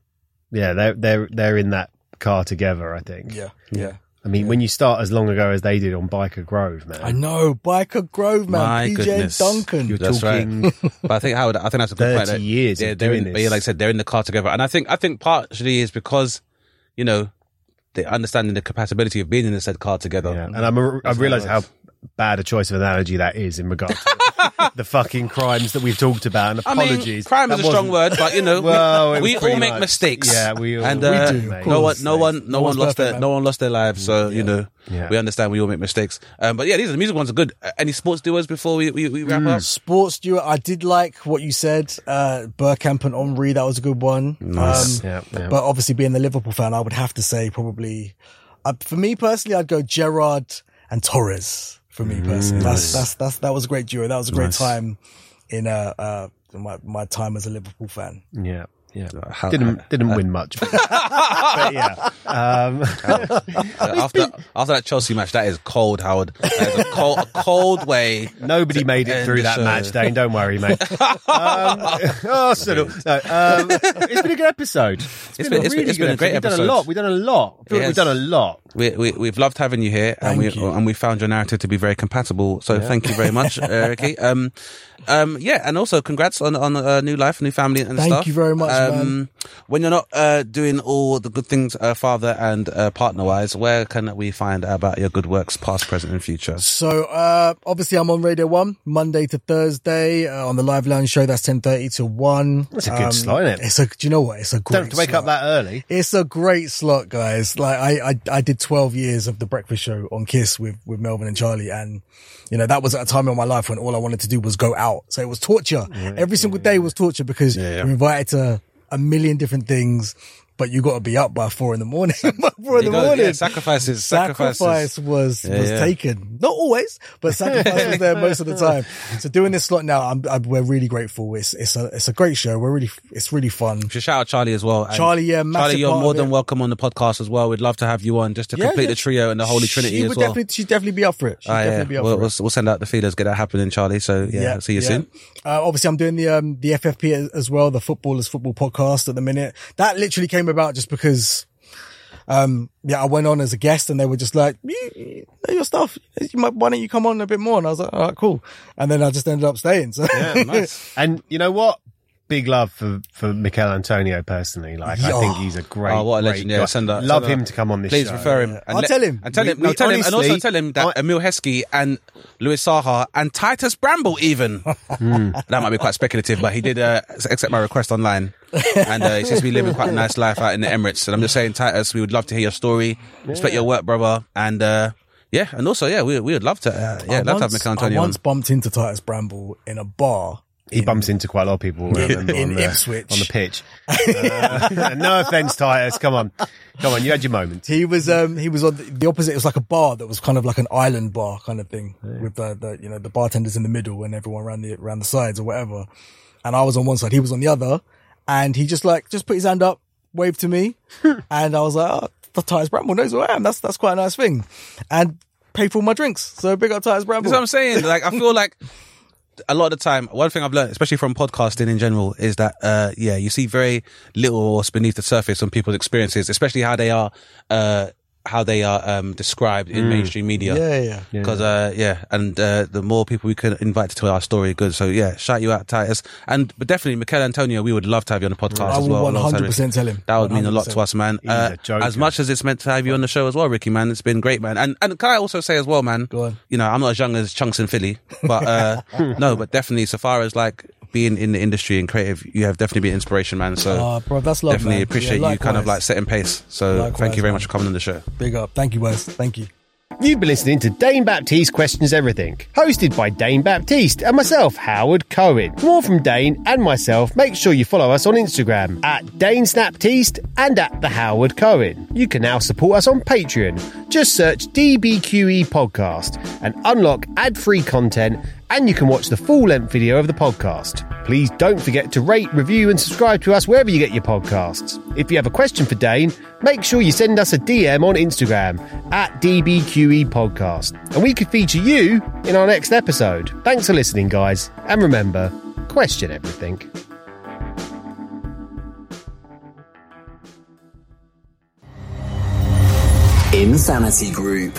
yeah they're they're they're in that car together. I think. yeah, yeah. I mean, when you start as long ago as they did on Byker Grove, man, I know, Byker Grove, man, My PJ goodness. Duncan. you're That's right. talking [LAUGHS] but I think Howard, I think that's a good point. that years They're, of they're doing in, this. yeah, like I said, they're in the car together, and I think I think partially is because you know they understanding the compatibility of being in the said car together. Yeah, and I'm a, I realise how how bad a choice of analogy that is in regard to [LAUGHS] [LAUGHS] the fucking crimes that we've talked about. And I mean, apologies, crime is a strong word, but you know, [LAUGHS] Well, it we all make much- mistakes. Yeah, we all and we uh, do, mate. no one, no one, no No one lost their, man. no one lost their lives. So you know, Yeah. we understand we all make mistakes. Um, but yeah, these are the music ones are good. Uh, Any sports doers before we we, we wrap Mm. up? Sports Stewart, I did like what you said. Uh, Bergkamp and Omri, that was a good one. Nice. Um, Yeah, yeah. But obviously, being the Liverpool fan, I would have to say probably, uh, for me personally, I'd go Gerrard and Torres. For me personally, that's that's that's that was a great duo. That was a great Nice. time in uh, uh my my time as a Liverpool fan. Yeah, yeah. How- didn't didn't win much, but, [LAUGHS] but yeah. Um, [LAUGHS] after after that Chelsea match, that is cold, Howard. That is a cold, a cold way. nobody made it through that show. match, Dane. Don't worry, mate. [LAUGHS] um, oh, so, no, um, it's been a good episode. It's been, been- a it's been- really it's been good a great We've done a lot. We've done a lot. I feel like Yes. We've done a lot. We, we we've loved having you here, and we you. and we found your narrative to be very compatible. So thank you very much, [LAUGHS] uh, Ricky. Um, um, yeah, and also congrats on on a new life, new family, and Thank stuff. you very much, um, man. When you're not uh, doing all the good things, uh, father and uh, partner wise, where can we find out about your good works, past, present, and future? So, uh, obviously I'm on Radio 1, Monday to Thursday, uh, on the live lounge show. That's 10.30 to 1. That's a good slot, isn't it? It's a, do you know what? It's a great Don't have to wake slot. up that early. It's a great slot, guys. Like I, I, I did 12 years of the breakfast show on Kiss with, with Melvin and Charlie. And, you know, that was at a time in my life when all I wanted to do was go out. So it was torture. Every single day was torture because yeah. you're invited to a million different things, but you got to be up by four in the morning. [LAUGHS] four in the gotta- morning. yeah, sacrifices, sacrifices. Sacrifice was Yeah, was yeah. taken. Not always, but [LAUGHS] sacrifice was there most of the time. So doing this slot now, I'm, I'm we're really grateful. It's it's a it's a great show. We're really it's really fun. We should shout out Charlie as well. And Charlie, yeah, Charlie, you're more than welcome on the podcast as well. We'd love to have you on just to complete the trio and the Holy Trinity she as well. definitely she'd definitely be up for it. She'd yeah. definitely be up We'll, for we'll, it. we'll send out the feelers, get that happening, Charlie. So yeah, see you soon. Uh, obviously, I'm doing the um, the FFP as well, the Footballers Football Podcast at the minute. That literally came about just because, um, yeah, I went on as a guest and they were just like, you, you know your stuff. You might, why don't you come on a bit more? And I was like, all right, cool. And then I just ended up staying. So yeah [LAUGHS] And you know what? Big love for, for Michail Antonio personally. Like, I think he's a great, Oh, what a great legend! Yeah, guy. send that. Love send him that. to come on this Please show. refer him. I'll let- tell him. And tell We- him. No, we tell him. And also tell him that I- Emile Heskey and Louis Saha and Titus Bramble even. [LAUGHS] Hmm. That might be quite speculative, but he did uh, accept my request online, and uh, he seems to be living quite a nice life out in the Emirates. And I'm just saying, Titus, we would love to hear your story. Respect your work, brother, and. uh yeah, and also, yeah, we we would love to, uh, yeah, I love to have once- Michail Antonio I on. once bumped into Titus Bramble in a bar. He bumps into quite a lot of people I remember, in on, the, Ipswich. on the pitch. [LAUGHS] Uh, [LAUGHS] no offense, Titus. Come on. Come on. You had your moment. He was um he was on the, the opposite. It was like a bar that was kind of like an island bar kind of thing with the, the you know the bartenders in the middle and everyone around the around the sides or whatever. And I was on one side, he was on the other, and he just like just put his hand up, waved to me, [LAUGHS] and I was like, oh, the Titus Bramble knows who I am. That's that's quite a nice thing, and paid for all my drinks. So big up Titus Bramble. That's what I'm saying. Like, I feel like a lot of the time, one thing I've learned, especially from podcasting in general, is that, uh, yeah, you see very little what's beneath the surface on people's experiences, especially how they are, uh, how they are, um, described in mainstream media. yeah, yeah, yeah. Because, uh, yeah, and, uh, the more people we can invite to tell our story, good. So, yeah, shout you out, Titus. And, but definitely, Michail Antonio, we would love to have you on the podcast I as well. one alongside hundred percent Ricky. tell him. That would mean a lot to us, man. Uh, as much as it's meant to have you on the show as well, Ricky, man, it's been great, man. And and can I also say as well, man? Go on. You know, I'm not as young as Chunkz in Filly, but uh, [LAUGHS] no, but definitely so far as like being in the industry and creative, you have definitely been inspiration, man. So Ah, bro, that's love, definitely man. appreciate Yeah, you kind of like setting pace. So thank you very man. much for coming on the show. Big up. Thank you, Wes. Thank you. You've been listening to Dane Baptiste Questions Everything, hosted by Dane Baptiste and myself, Howard Cohen. For more from Dane and myself, make sure you follow us on Instagram at Dane Snaptiste and at The Howard Cohen. You can now support us on Patreon. Just search DBQE Podcast and unlock ad free content, and you can watch the full length video of the podcast. Please don't forget to rate, review, and subscribe to us wherever you get your podcasts. If you have a question for Dane, make sure you send us a DM on Instagram at DBQE Podcast, and we could feature you in our next episode. Thanks for listening, guys, and remember, question everything. Insanity Group.